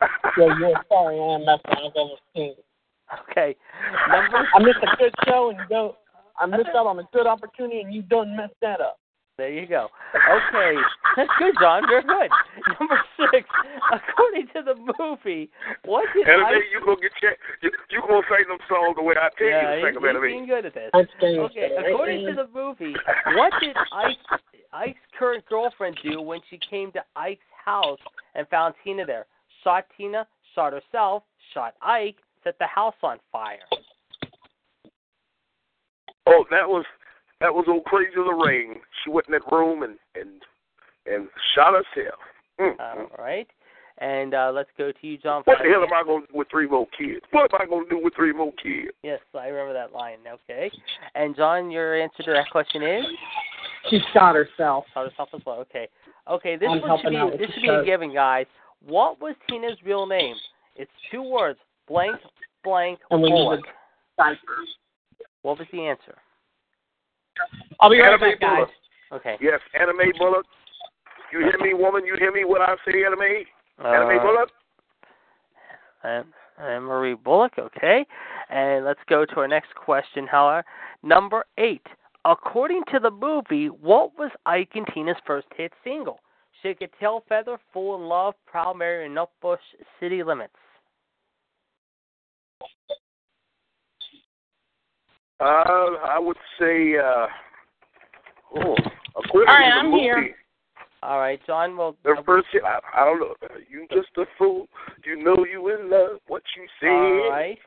yeah, you're sorry, I am messing I've ever seen. Okay. Number I missed a good show and you don't. I missed out on a good opportunity and you don't messed that up. There you go. Okay, that's good, John. Very good. Number six. According to the movie, what did And I? you gonna get check. You, you gonna sing them songs the way I tell yeah, you to he's, sing them, he's being good at this. I'm saying Okay, so. according to the movie, what did Ike, Ike's current girlfriend do when she came to Ike's house and found Tina there? Shot Tina, shot herself, shot Ike, set the house on fire. Oh, that was that was old crazy Lorraine. She went in that room and and and shot herself. Mm. All right. And uh, let's go to you, John. What the hell am I going to do with three more kids? What am I going to do with three more kids? Yes, I remember that line. Okay. And John, your answer to that question is She shot herself. shot herself as well. Okay. Okay. This I'm one should helping out be this the should be a given, guys. What was Tina's real name? It's two words. Blank blank And we need Bullock. cipher. What was the answer? I'll be right Anna Mae back, guys. Okay. Yes, Anna Mae Bullock. You hear me, woman? You hear me what I say Anna Mae? Anime Uh, Bullock? and, and Marie Bullock, okay. And let's go to our next question, however. Number eight. According to the movie, what was Ike and Tina's first hit single? Shake a Tail Feather, Full in Love, Proud Mary, and Nutbush, City Limits. Uh, I would say, uh, oh, according All right, to the I'm movie, here. All right, John. Well, the first I, I don't know. You just a fool. You know you in love. What you say? all right.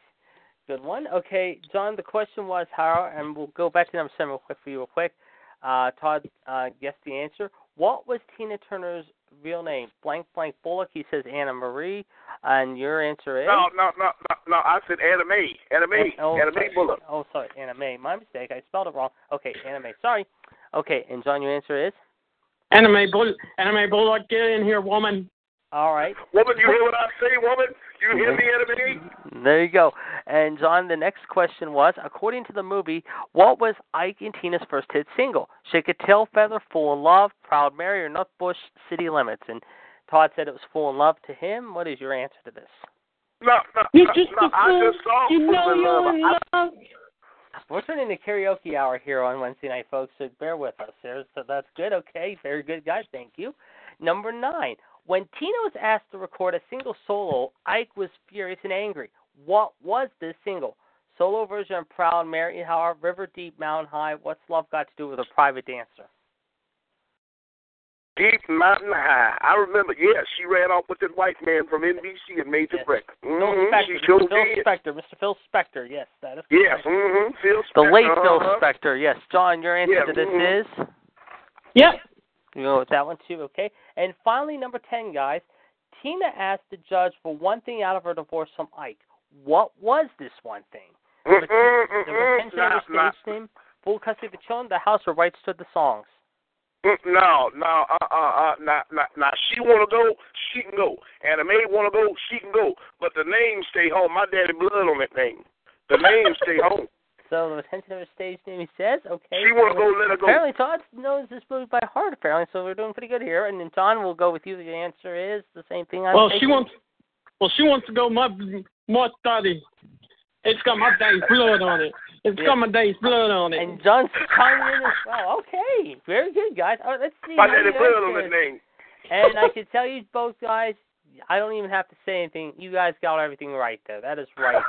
Good one. Okay, John. The question was how, and we'll go back to number seven real quick for you, real quick. Uh, Todd uh, guessed the answer. What was Tina Turner's real name? Blank blank Bullock. He says Anna Marie, and your answer is. No, no, no, no, no. I said Anna Mae. Anime. Oh, Anna Mae sorry. Bullock. Oh, sorry, Anna Mae. My mistake. I spelled it wrong. Okay, Anna Mae. Sorry. Okay, and John, your answer is. Anna Mae bull, Anna Mae bullock, get in here, woman. All right. Woman, you hear what I say, woman? You hear me, Anna Mae? There you go. And John, the next question was, according to the movie, what was Ike and Tina's first hit single? Shake a Tail Feather, Full in Love, Proud Mary, or Nutbush, City Limits? And Todd said it was Full in Love to him. What is your answer to this? No, no, You no, just no. a I fool. just saw You know Fool in you're Love. in I- love. We're turning to karaoke hour here on Wednesday night, folks, so bear with us there. So that's good. Okay, very good, guys. Thank you. Number nine. When Tina was asked to record a single solo, Ike was furious and angry. What was this single? Solo version of Proud Mary, however, River Deep, Mountain High. What's love got to do with a private dancer? Deep Mountain High. I remember, yeah, she ran off with that white man from NBC and made the Yes. record. Phil Mm-hmm. Spector. She sure Mr. Phil did. Spector. Mr. Phil Spector. Yes, that is Yes, correct. mm-hmm. Phil The late Phil uh-huh. Spector. Yes, John. Your answer Yeah, to this mhm. is. Yep. You go with that one too, okay? And finally, number 10, guys. Tina asked the judge for one thing out of her divorce from Ike. What was this one thing? The, the retention of nah, nah. stage name, full custody of the children, the house, or rights to the songs? Mm, No, no, uh, uh, uh, not, not, not. She wanna go, she can go. And the maid wanna go, she can go. But the name stay home. My daddy blood on that name. The name stay home. So the retention of her stage name, he says, okay. She wanna go, let her go. Apparently, Todd knows this movie by heart, apparently, so we're doing pretty good here. And then, John, we'll go with you. The answer is the same thing I'm Well, she wants. Well, she wants to go my my daddy. It's got my daddy's blood on it. It's Yeah. got my daddy's blood on it. And John's chiming in as well. Okay, very good, guys. All right, let's see. My how daddy you guys blood on did. that name. And I can tell you both guys, I don't even have to say anything. You guys got everything right there. That is right.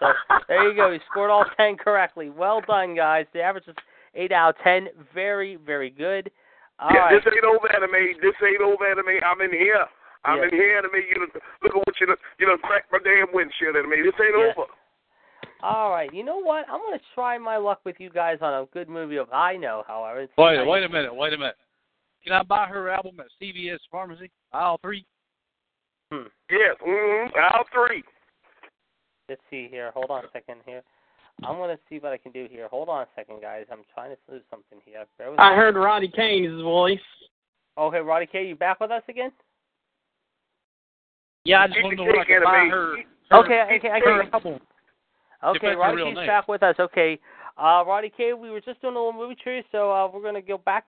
so there you go. You scored all ten correctly. Well done, guys. The average is eight out of ten. Very, very good. All yeah, right. this ain't over Anna Mae. This ain't over Anna Mae. I'm in here. I'm Yes. in here Anna Mae. You done, look at what you done, you done cracked my damn windshield Anna Mae. This ain't Yes. over. All right. You know what? I'm gonna try my luck with you guys on a good movie of I know. However, It's- Wait, wait a minute, wait a minute. Can I buy her album at CVS Pharmacy? Aisle three. Hmm. Yes, mm-hmm. Aisle three. Let's see here. Hold on a second here. I'm gonna see what I can do here. Hold on a second, guys. I'm trying to do something here. Bear with I me. heard Roddy Kane's voice. Okay, Roddy K, you back with us again? Yeah, I just wanted to can know what I take can buy Anna Mae. her. Okay, okay, I her can. album. Okay, Roddy real K's name. back with us. Okay, Uh, Roddy K, we were just doing a little movie trivia, so uh, we're going to go back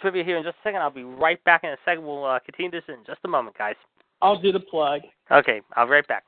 trivia here in just a second. I'll be right back in a second. We'll uh, continue this in just a moment, guys. I'll do the plug. Okay, I'll be right back.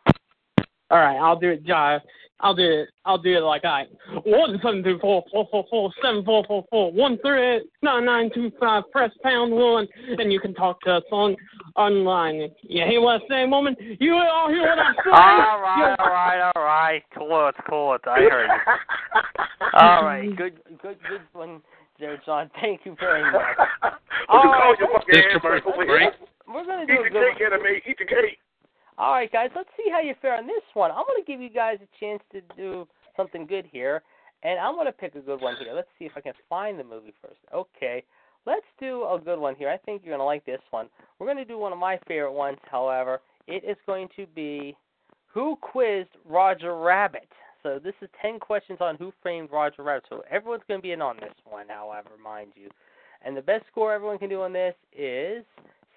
All right, I'll do it, Jive. I'll do it. I'll do it like I one seven two four four four four seven four four four one three eight nine nine two five. Press pound one, and you can talk to us on online. You hear what I say, woman? You all hear what I say? All right, all right, all right. Cool it's cool it. I heard you. All right, good, good, good one there, John. Thank you very much. What All you call right, your fucking This commercial break. We're gonna Eat do a the good one. cake, Anna Mae. Eat the cake. All right, guys, let's see how you fare on this one. I'm to give you guys a chance to do something good here, and I'm going to pick a good one here. Let's see if I can find the movie first. Okay, let's do a good one here. I think you're going to like this one. We're going to do one of my favorite ones, however. It is going to be Who Quizzed Roger Rabbit? So this is 10 questions on Who Framed Roger Rabbit. So everyone's going to be in on this one, however, mind you. And the best score everyone can do on this is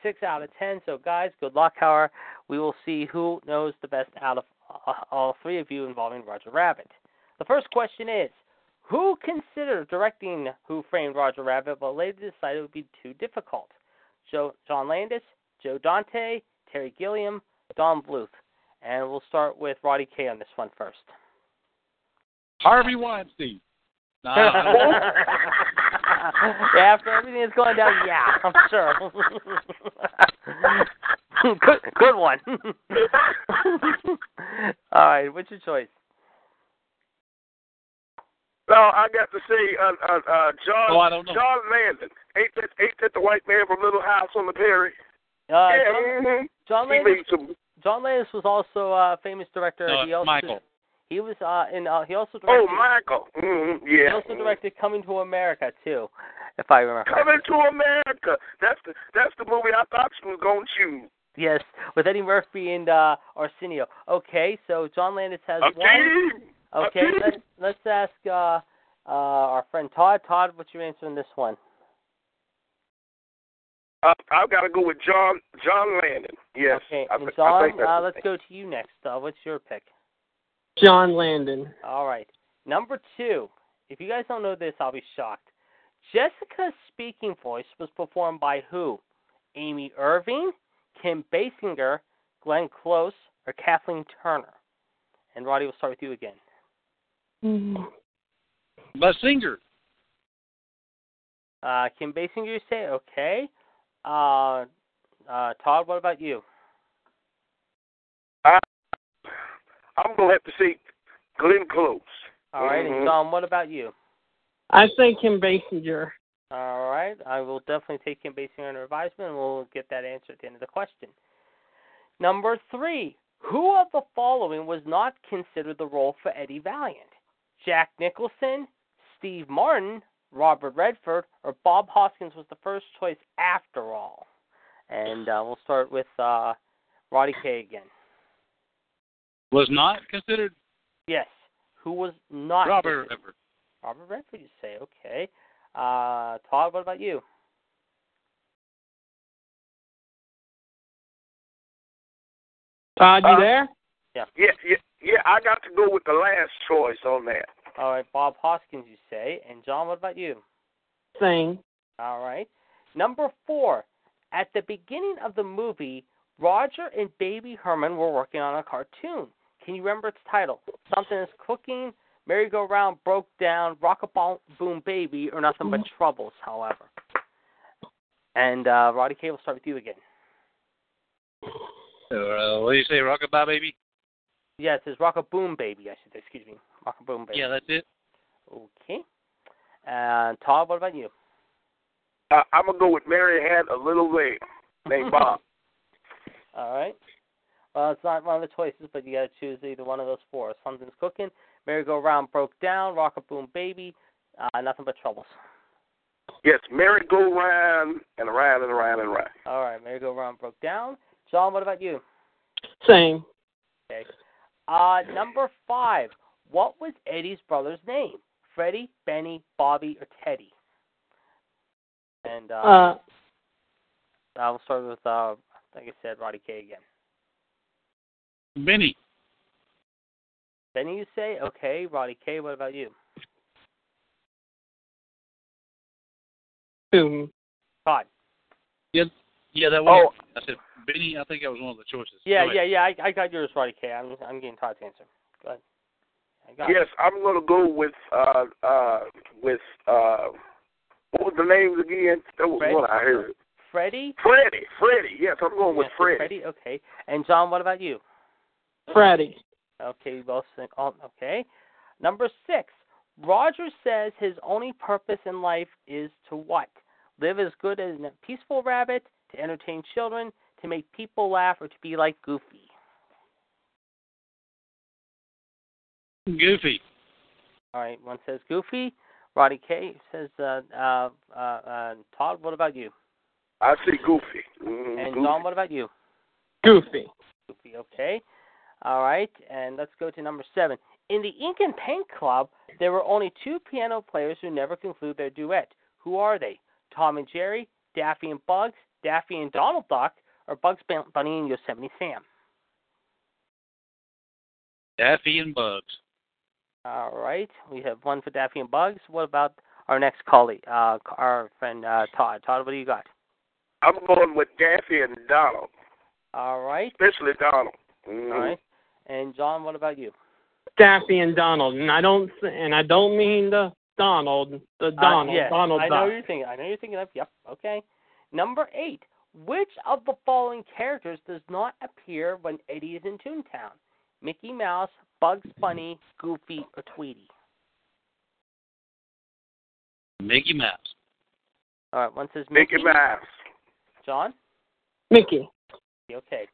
six out of ten. So guys, good luck. However, we will see who knows the best out of uh, all three of you involving Roger Rabbit. The first question is, who considered directing Who Framed Roger Rabbit, but later decided it would be too difficult? Joe, John Landis, Joe Dante, Terry Gilliam, Don Bluth. And we'll start with Roddy K on this one first. Harvey Weinstein. Nah, I don't- yeah, after everything that's going down, yeah, I'm sure. good, good one. All right, what's your choice? No, I got to say, uh, uh, uh, John Oh, I don't know. John Landon. Ain't that ain't that the white man from Little House on the Prairie? Uh, yeah, John, mhm. John he Landis. some. John Landis was also a famous director. No, he also Michael. He was uh in uh, he also directed Oh, directed. Michael. hmm He also directed Coming to America too, if I remember. Coming to America. That's the that's the movie I thought she was gonna choose. Yes, with Eddie Murphy and uh Arsenio. Okay, so John Landis has A one. Okay, team. let's let's ask uh uh our friend Todd. Todd, what's your answer on this one? Uh, I've got to go with John John Landon. Yes. Okay, I, I John, think uh, let's go to you next. Uh, what's your pick? John Landon. All right. Number two. If you guys don't know this, I'll be shocked. Jessica's speaking voice was performed by who? Amy Irving, Kim Basinger, Glenn Close, or Kathleen Turner? And Roddy, we'll start with you again. but singer. Uh, Kim Basinger, you say? Okay. Uh, uh, Todd, what about you? I'm gonna have to say Glenn Close. All right. Mhm. And John, what about you? I say Kim Basinger. All right. I will definitely take Kim Basinger under advisement, and we'll get that answer at the end of the question. Number three. Who of the following was not considered the role for Eddie Valiant? Jack Nicholson, Steve Martin, Robert Redford, or Bob Hoskins was the first choice after all? And uh, we'll start with uh, Roddy K again. Was not considered Yes. Who was not Robert considered? Redford. Robert Redford, you say? Okay. Uh, Todd, what about you? Todd, you Uh, there? Yeah, yeah, yeah. I got to go with the last choice on that. All right, Bob Hoskins, you say. And John, what about you? Same. All right. Number four. At the beginning of the movie, Roger and Baby Herman were working on a cartoon. Can you remember its title? Something is cooking, merry-go-round broke down, rock-a-boom baby, or nothing but troubles, however. And uh, Roddy K, we'll start with you again. Uh, what do you say, Rockabye Baby? Yeah, it says rock-a-boom baby, I should say. Excuse me. Rock-a-boom baby. Yeah, that's it. Okay. And Todd, what about you? Uh, I'm gonna go with Mary had a little lamb named Bob. All right. Well, it's not one of the choices, but you got to choose either one of those four. Something's cooking, merry-go-round broke down, rock-a-boom baby, uh, nothing but troubles. Yes, Mary go round and around and around and around. All right, merry-go-round broke down. John, what about you? Same. Okay. Uh, number five. What was Eddie's brother's name? Freddie, Benny, Bobby, or Teddy? And uh, Uh, I will start with, uh, like I said, Roddy K again. Benny. Benny, you say? Okay. Roddy K, what about you? Who? Todd. Yeah, yeah, that one. Oh. I said Benny. I think that was one of the choices. Yeah, yeah, yeah. I, I got yours, Roddy K. I'm I'm getting Todd's answer. Go ahead. Yes, it. I'm gonna go with uh uh with uh what was the name again? That was Fred? one I heard. Freddie. Freddie. Freddie. Yes, I'm going with Freddie. Freddie. Okay. And John, what about you? Freddie. Okay, we both think. Oh, okay. Number six. Roger says his only purpose in life is to what? Live as good as a peaceful rabbit, to entertain children, to make people laugh, or to be like Goofy. Goofy. All right. One says Goofy. Roddy K says uh, uh, uh, uh, Todd. What about you? I see Goofy. Mm, And Goofy. John, what about you? Goofy. Goofy. Okay. All right. And let's go to number seven. In the Ink and Paint Club, there were only two piano players who never conclude their duet. Who are they? Tom and Jerry, Daffy and Bugs, Daffy and Donald Duck, or Bugs Bunny and Yosemite Sam? Daffy and Bugs. All right. We have one for Daffy and Bugs. What about our next colleague, uh, our friend uh, Todd? Todd, what do you got? I'm going with Daffy and Donald, All right. especially Donald. Mm. All right. And John, what about you? Daffy and Donald, and I don't and I don't mean the Donald, the Donald, Uh, yes, Donald I know Duck. you're thinking. I know you're thinking of. Yep. Okay. Number eight. Which of the following characters does not appear when Eddie is in Toontown? Mickey Mouse, Bugs Bunny, Goofy, or Tweety? Mickey Mouse. All right. One says Mickey. Mickey Mouse. John. Mickey. Okay.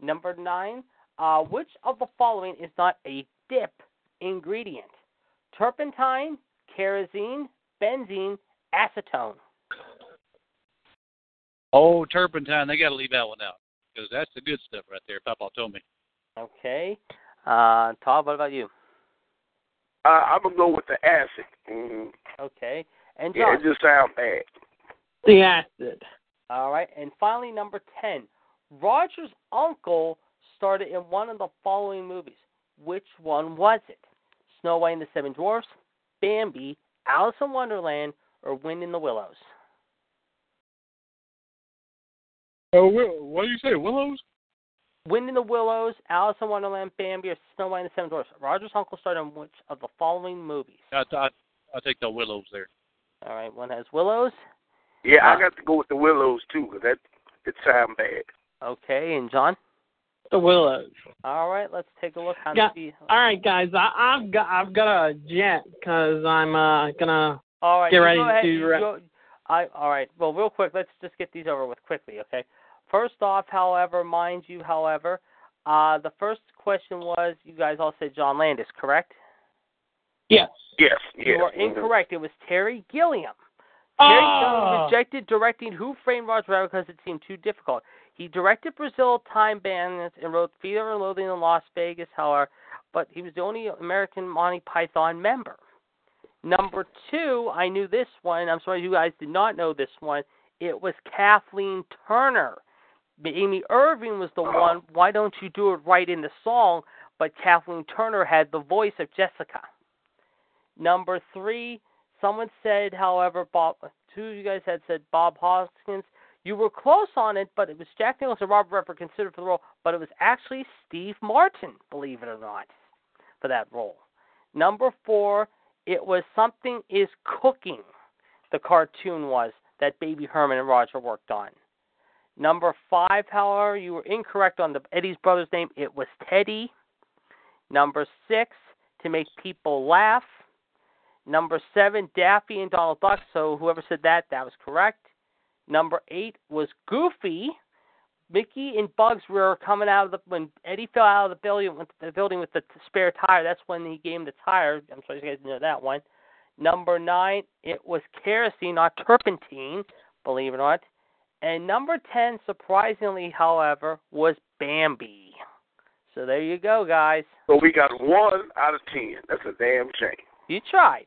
Number nine. Uh, which of the following is not a dip ingredient? Turpentine, kerosene, benzene, acetone. Oh, turpentine. They got to leave that one out because that's the good stuff right there. Papa told me. Okay. Uh, Todd, what about you? Uh, I'm gonna go with the acid. Mm. Okay. And John, Yeah, it just sounds bad. The acid. All right. And finally, number 10. Roger's uncle started in one of the following movies. Which one was it? Snow White and the Seven Dwarfs, Bambi, Alice in Wonderland, or Wind in the Willows? Oh, what do you say, Willows? Wind in the Willows, Alice in Wonderland, Bambi, or Snow White and the Seven Dwarfs. Roger's uncle starred in which of the following movies? I, I, I'll take the Willows there. All right, one has Willows. Yeah, Uh, I got to go with the Willows too, 'cause that it sounds bad. Okay, and John. The Willows. All right, let's take a look on Yeah. the. All right, guys. I, I've got I've got a jet because I'm uh gonna All right, get ready go ahead, to you re- go- I all right. Well, real quick, let's just get these over with quickly, okay? First off, however, mind you, however, uh, the first question was you guys all said John Landis, correct? yes. Yes, yes. You are incorrect. It was Terry Gilliam. Terry Gilliam Oh. rejected directing Who Framed Roger Rabbit because it seemed too difficult. He directed Brazil Time Bandits and wrote Fear and Loathing in Las Vegas, however, but he was the only American Monty Python member. Number two, I knew this one. I'm sorry you guys did not know this one. It was Kathleen Turner. Amy Irving was the oh. one. Why don't you do it right in the song? But Kathleen Turner had the voice of Jessica. Number three, someone said, however, Bob. Two of you guys had said Bob Hoskins. You were close on it, but it was Jack Nicholson and Robert Redford considered for the role, but it was actually Steve Martin, believe it or not, for that role. Number four, it was Something is Cooking, the cartoon was that Baby Herman and Roger worked on. Number five, however, you were incorrect on the Eddie's brother's name. It was Teddy. Number six, to make people laugh. Number seven, Daffy and Donald Duck. So whoever said that, that was correct. Number eight was Goofy. Mickey and Bugs were coming out of the when Eddie fell out of the building with the building with the spare tire. That's when he gave him the tire. I'm sorry you guys know that one. Number nine, it was kerosene, not turpentine, believe it or not. And number ten, surprisingly, however, was Bambi. So there you go, guys. So we got one out of ten. That's a damn shame. You tried.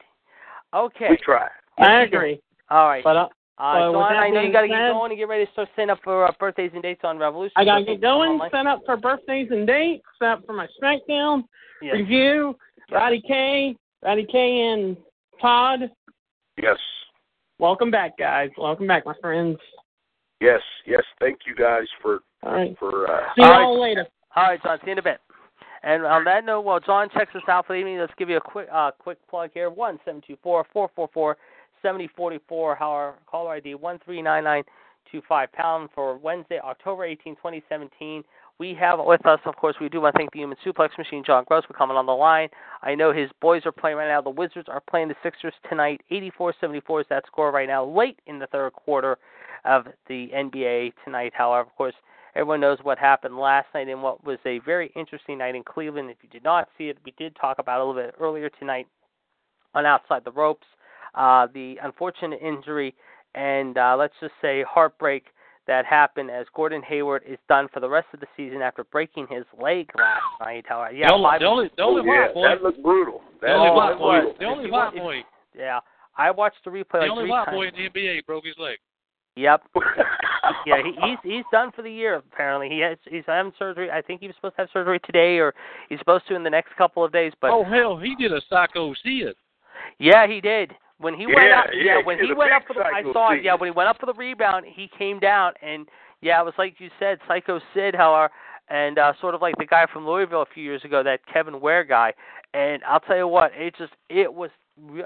Okay. We tried. I agree. All right. But uh, Uh, with I know you got to get going and get ready to start setting up for uh, birthdays and dates on Revolution. I gotta get going, online. set up for birthdays and dates, set up for my SmackDown Yes. review. Roddy K, Roddy K, and Todd. Yes. welcome back, guys. Welcome back, my friends. Yes, yes. Thank you guys for All right. for. Uh, See you All all, right. later. All right, John. See you in a bit. And on that note, while John checks us out for the evening, let's give you a quick uh, quick plug here. One seven two four four four four seventy forty four. Our caller ID one three nine nine two five pound for Wednesday, October 18, 2017. We have with us, of course, we do want to thank the Human Suplex Machine, John Gross, for coming on the line. I know his boys are playing right now. The Wizards are playing the Sixers tonight. 84-74 is that score right now, late in the third quarter of the NBA tonight. However, of course, everyone knows what happened last night and what was a very interesting night in Cleveland. If you did not see it, we did talk about it a little bit earlier tonight on Outside the Ropes. Uh, the unfortunate injury and uh, let's just say heartbreak that happened as Gordon Hayward is done for the rest of the season after breaking his leg last night. However, yeah, the only, five, the only, the only yeah, white boy. that looked brutal. The only white looked boy. The only If- white if- boy. yeah. I watched the replay The like only three white times. boy in the NBA broke his leg. Yep. yeah, he, he's he's done for the year. Apparently, he has he's having surgery. I think he was supposed to have surgery today, or he's supposed to in the next couple of days. But oh hell, he did a psycho Sid. yeah, he did. When he went Yeah, up, yeah, when he he did a went up for the, I saw it. Yeah, when he went up for the rebound, he came down, and yeah, it was like you said, Psycho Sid, however, and uh, sort of like the guy from Louisville a few years ago, that Kevin Ware guy. And I'll tell you what, it just it was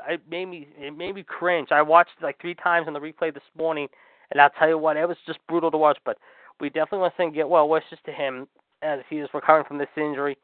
it made me it made me cringe. I watched it like three times on the replay this morning, and I'll tell you what, it was just brutal to watch. But we definitely want to send get well wishes to him as he is recovering from this injury.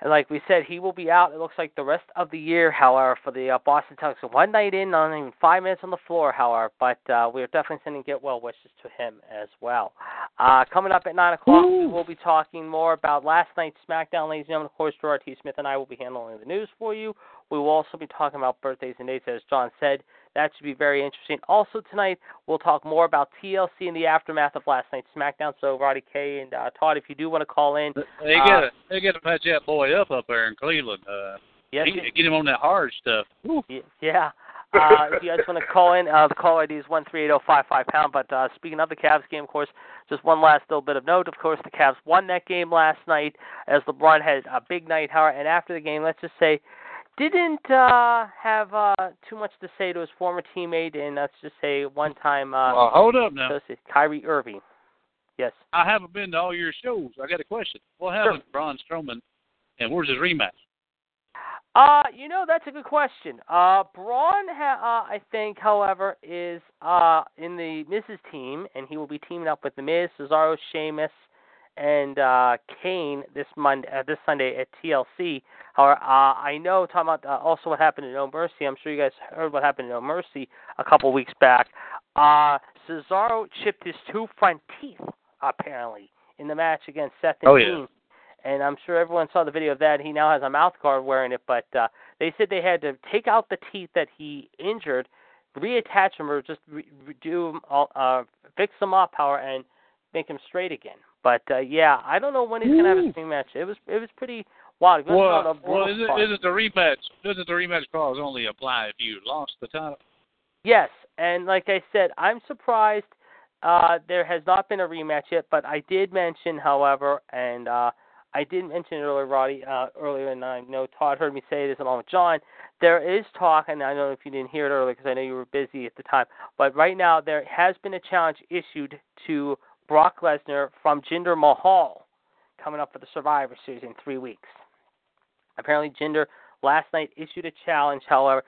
And like we said, he will be out. It looks like the rest of the year, however, for the uh, Boston Celtics. One night in, not even five minutes on the floor, however. But uh, we are definitely sending get well wishes to him as well. Uh, coming up at nine o'clock, we will be talking more about last night's SmackDown, ladies and gentlemen. Of course, Gerard T. Smith and I will be handling the news for you. We will also be talking about birthdays and dates, as John said. That should be very interesting. Also tonight, we'll talk more about TLC in the aftermath of last night's SmackDown. So Roddy K and uh, Todd, if you do want to call in, They Uh, got to they got to patch that boy up up there in Cleveland. Uh, yes, he- get him on that hard stuff. Woo. Yeah. Uh, if you guys want to call in, uh, the call ID is one three eight zero five five pound. But uh, speaking of the Cavs game, of course, just one last little bit of note. Of course, the Cavs won that game last night as LeBron had a big night. However, and after the game, let's just say, didn't uh, have uh, too much to say to his former teammate and let's just say one-time uh, Uh, hold up now. Kyrie Irving. Yes. I haven't been to all your shows. I got a question. What happened to Braun Strowman, and where's his rematch? Uh, you know that's a good question. Uh, Braun, ha- uh, I think, however, is uh in the Miz's team, and he will be teaming up with the Miz, Cesaro, Sheamus, and uh Kane this Monday, uh, this Sunday at TLC. However, uh, I know talking about uh, also what happened in No Mercy. I'm sure you guys heard what happened in No Mercy a couple weeks back. Uh, Cesaro chipped his two front teeth apparently in the match against Seth and Oh, yeah. Dean and I'm sure everyone saw the video of that. He now has a mouth guard wearing it, but uh, they said they had to take out the teeth that he injured, reattach them, or just re- all, uh, fix them up, however, and make them straight again. But uh, yeah, I don't know when he's gonna have his rematch. It was it was pretty wild. It was Well, not a well, brutal isn't, spot. isn't the rematch? Doesn't the rematch clause only apply if you lost the title? Yes, and like I said, I'm surprised uh, there has not been a rematch yet. But I did mention, however, and uh, I did mention it earlier, Roddy, uh, earlier, and I know Todd heard me say this along with John. There is talk, and I don't know if you didn't hear it earlier because I know you were busy at the time. But right now, there has been a challenge issued to Brock Lesnar from Jinder Mahal coming up for the Survivor Series in three weeks. Apparently, Jinder last night issued a challenge, however,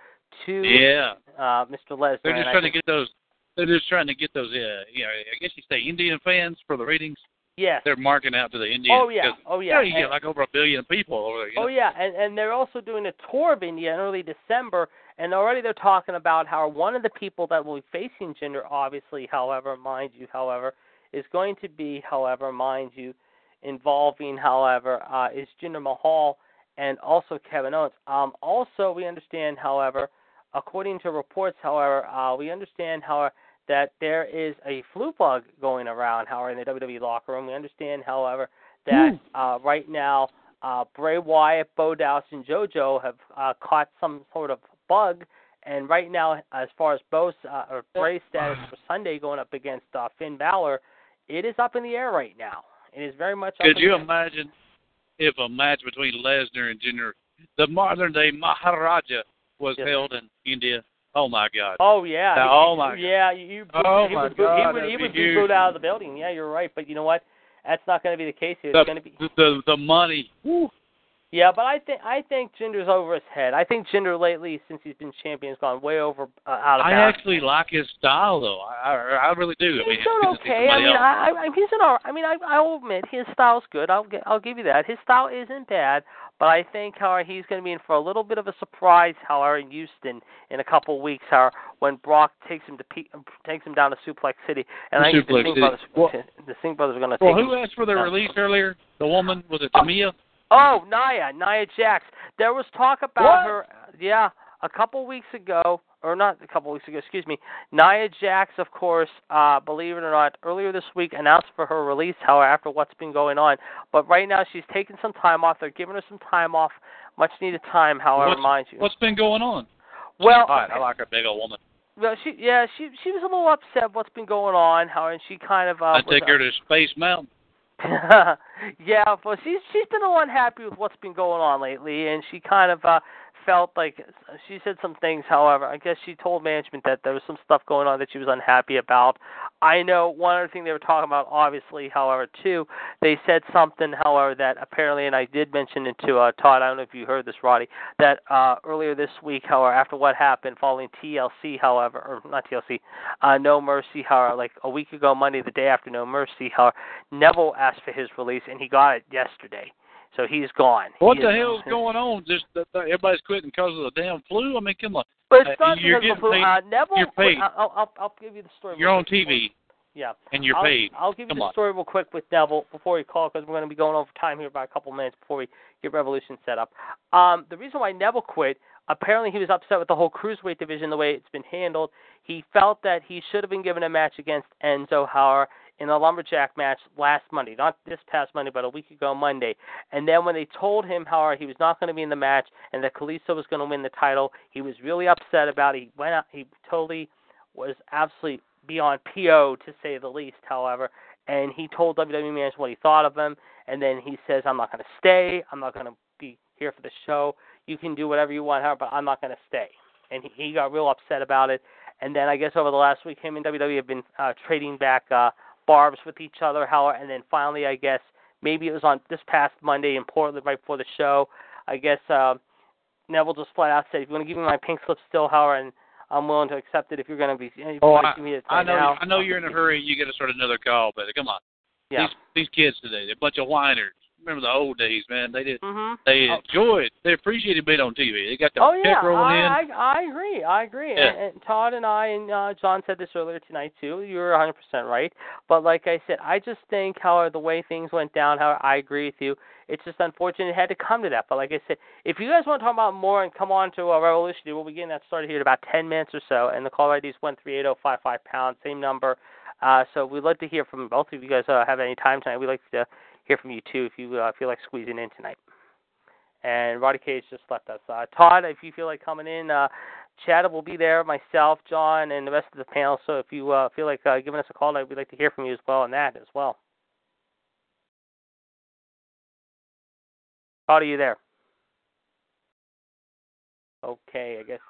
to Yeah, uh, Mr. Lesnar. they're just trying to get those. They're just trying to get those. Uh, you know, I guess you say Indian fans for the ratings. Yes. They're marking out to the Indians. Oh yeah. Oh You yeah. know, you And- get like over a billion people over there. You Oh yeah, and and they're also doing a tour of India in early December, and already they're talking about how one of the people that will be facing Jinder, obviously, however, mind you, however, is going to be, however, mind you, involving, however, uh, is Jinder Mahal and also Kevin Owens. Um, also, we understand, however, according to reports, however, uh, we understand, however, that there is a flu bug going around, however, in the WWE locker room. We understand, however, that uh, right now uh, Bray Wyatt, Bo Dallas, and JoJo have uh, caught some sort of bug. And right now, as far as Bo's uh, or Bray's status for Sunday going up against uh, Finn Balor, it is up in the air right now. It is very much. up Could in you imagine if a match between Lesnar and Jinder, the modern day Maharaja, was Yes. held in India? Oh my God. Oh yeah. Oh, He- my God. Yeah, you. Oh, he my was, God, He would, he be would be booed out of the building. Yeah, you're right. But you know what? That's not going to be the case here. The, It's going to be. the the the money. Woo. Yeah, but I think I think Jinder's over his head. I think Jinder lately, since he's been champion, has gone way over uh, out of I bounds. actually like his style though. I I, I really do. I mean, He's doing it's- it's okay. I mean, else. I, I, he's an. I mean, I, I'll admit his style's good. I'll, gi- I'll give you that. His style isn't bad, but I think, however, he's going to be in for a little bit of a surprise, however, in Houston in a couple of weeks, however, when Brock takes him to P, takes him down to Suplex City, and I think the Suplex Singh City. brothers, Well- the Singh brothers are going to Well, take who him. asked for the release earlier? The woman was it Tamia? Oh, Nia, Nia Jax. There was talk about What? her. Yeah, a couple weeks ago, or not a couple weeks ago. Excuse me. Nia Jax, of course, uh, believe it or not, earlier this week announced for her release. However, after what's been going on, but right now she's taking some time off. They're giving her some time off, much needed time. However, What's- mind you. What's been going on? well, All right, I like a big old woman. well, she yeah she she was a little upset what's been going on. How and she kind of uh, I was, take her to Space Mountain. yeah, well, she's she's been a little unhappy with what's been going on lately, and she kind of uh felt like she said some things. However, I guess she told management that there was some stuff going on that she was unhappy about. I know one other thing they were talking about, obviously. However, too, they said something. However, that apparently, and I did mention it to uh, Todd. I don't know if you heard this, Roddy. That uh earlier this week, however, after what happened following TLC, however, or not TLC, uh, No Mercy, however, like a week ago, Monday, the day after No Mercy, however, Neville asked for his release, and he got it yesterday. So he's gone. What He the hell's going on? Just that that everybody's quitting because of the damn flu. I mean, come on. But it's Uh, not you're because of the flu. Uh, paid- Neville, you're paid. I'll, I'll, I'll give you the story. You're on quick. TV Yeah. and you're I'll, paid. I'll give you Come the on. story real quick with Neville before we call because we're going to be going over time here by a couple minutes before we get Revolution set up. Um, the reason why Neville quit, apparently he was upset with the whole cruiserweight division the way it's been handled. He felt that he should have been given a match against Enzo Amore in a lumberjack match last Monday, not this past Monday, but a week ago Monday. And then when they told him, however, he was not going to be in the match and that Kalisto was going to win the title, he was really upset about it. He went out, he totally was absolutely beyond PO to say the least, however. And he told WWE management what he thought of him, and then he says, "I'm not going to stay. I'm not going to be here for the show. You can do whatever you want, however, but I'm not going to stay." And he, he got real upset about it. And then I guess over the last week, him and WWE have been uh, trading back uh, barbs with each other, however. And then finally, I guess maybe it was on this past Monday in Portland, right before the show. I guess uh, Neville just flat out said, "If you want to give me my pink slip still, however, and I'm willing to accept it if you're going to be. If Oh, I, me I know. now, I know you're in a hurry. You got to start another call, but come on. Yeah. These these kids today, they're a bunch of whiners. Remember the old days, man? They did. hmm They Oh. enjoyed. They appreciated being on TV. They got the Oh yeah, rolling in. I, I I agree. I agree. Yeah. And, and Todd and I and uh, John said this earlier tonight too. You were 100% right. But like I said, I just think how the way things went down. How I agree with you. It's just unfortunate it had to come to that. But like I said, if you guys want to talk about more and come on to a Revolution, we'll be getting that started here in about 10 minutes or so. And the call ID is one three eight zero five five pound, same number. Uh, so we'd like to hear from both of you guys. Uh, have any time tonight? We'd like to hear from you too if you uh, feel like squeezing in tonight and Roddy Cage just left us. Uh, Todd, if you feel like coming in, uh, Chad will be there, myself, John, and the rest of the panel. So if you uh, feel like uh, giving us a call, we'd like to hear from you as well on that as well. Todd, are you there? Okay, I guess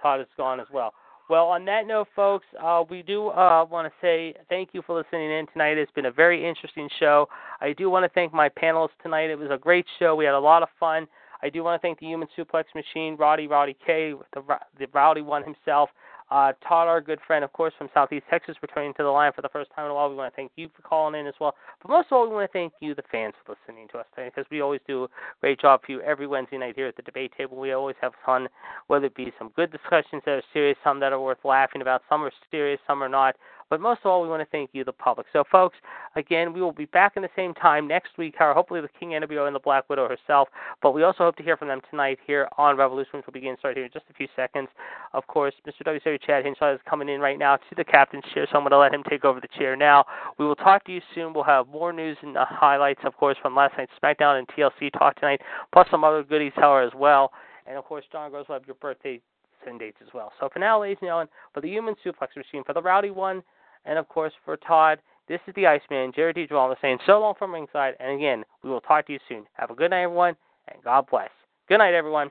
Todd is gone as well. Well, on that note, folks, uh, we do uh, want to say thank you for listening in tonight. It's been a very interesting show. I do want to thank my panelists tonight. It was a great show. We had a lot of fun. I do want to thank the Human Suplex Machine, Roddy Roddy K, the the Rowdy one himself. Uh, Todd, our good friend, of course, from Southeast Texas, returning to the line for the first time in a while. We want to thank you for calling in as well. But most of all, we want to thank you, the fans, for listening to us today, because we always do a great job for you every Wednesday night here at the debate table. We always have fun, whether it be some good discussions that are serious, some that are worth laughing about, some are serious, some are not. But most of all, we want to thank you, the public. So, folks, again, we will be back in the same time next week. Hopefully, the King NWO and the Black Widow herself. But we also hope to hear from them tonight here on Revolution, which will begin start here in just a few seconds. Of course, Mr. WCW Chad Hinshaw is coming in right now to the captain's chair, so I'm going to let him take over the chair now. We will talk to you soon. We'll have more news and uh, highlights, of course, from last night's SmackDown and TLC talk tonight, plus some other goodies, however, as well. And of course, John Gross will have your birthday send dates as well. So for now, ladies and gentlemen, for the Human Suplex Machine, for the Rowdy one, and of course for Todd, this is the Iceman, Jared D. Saying so long from ringside. And again, we will talk to you soon. Have a good night, everyone, and God bless. Good night, everyone.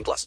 18 plus.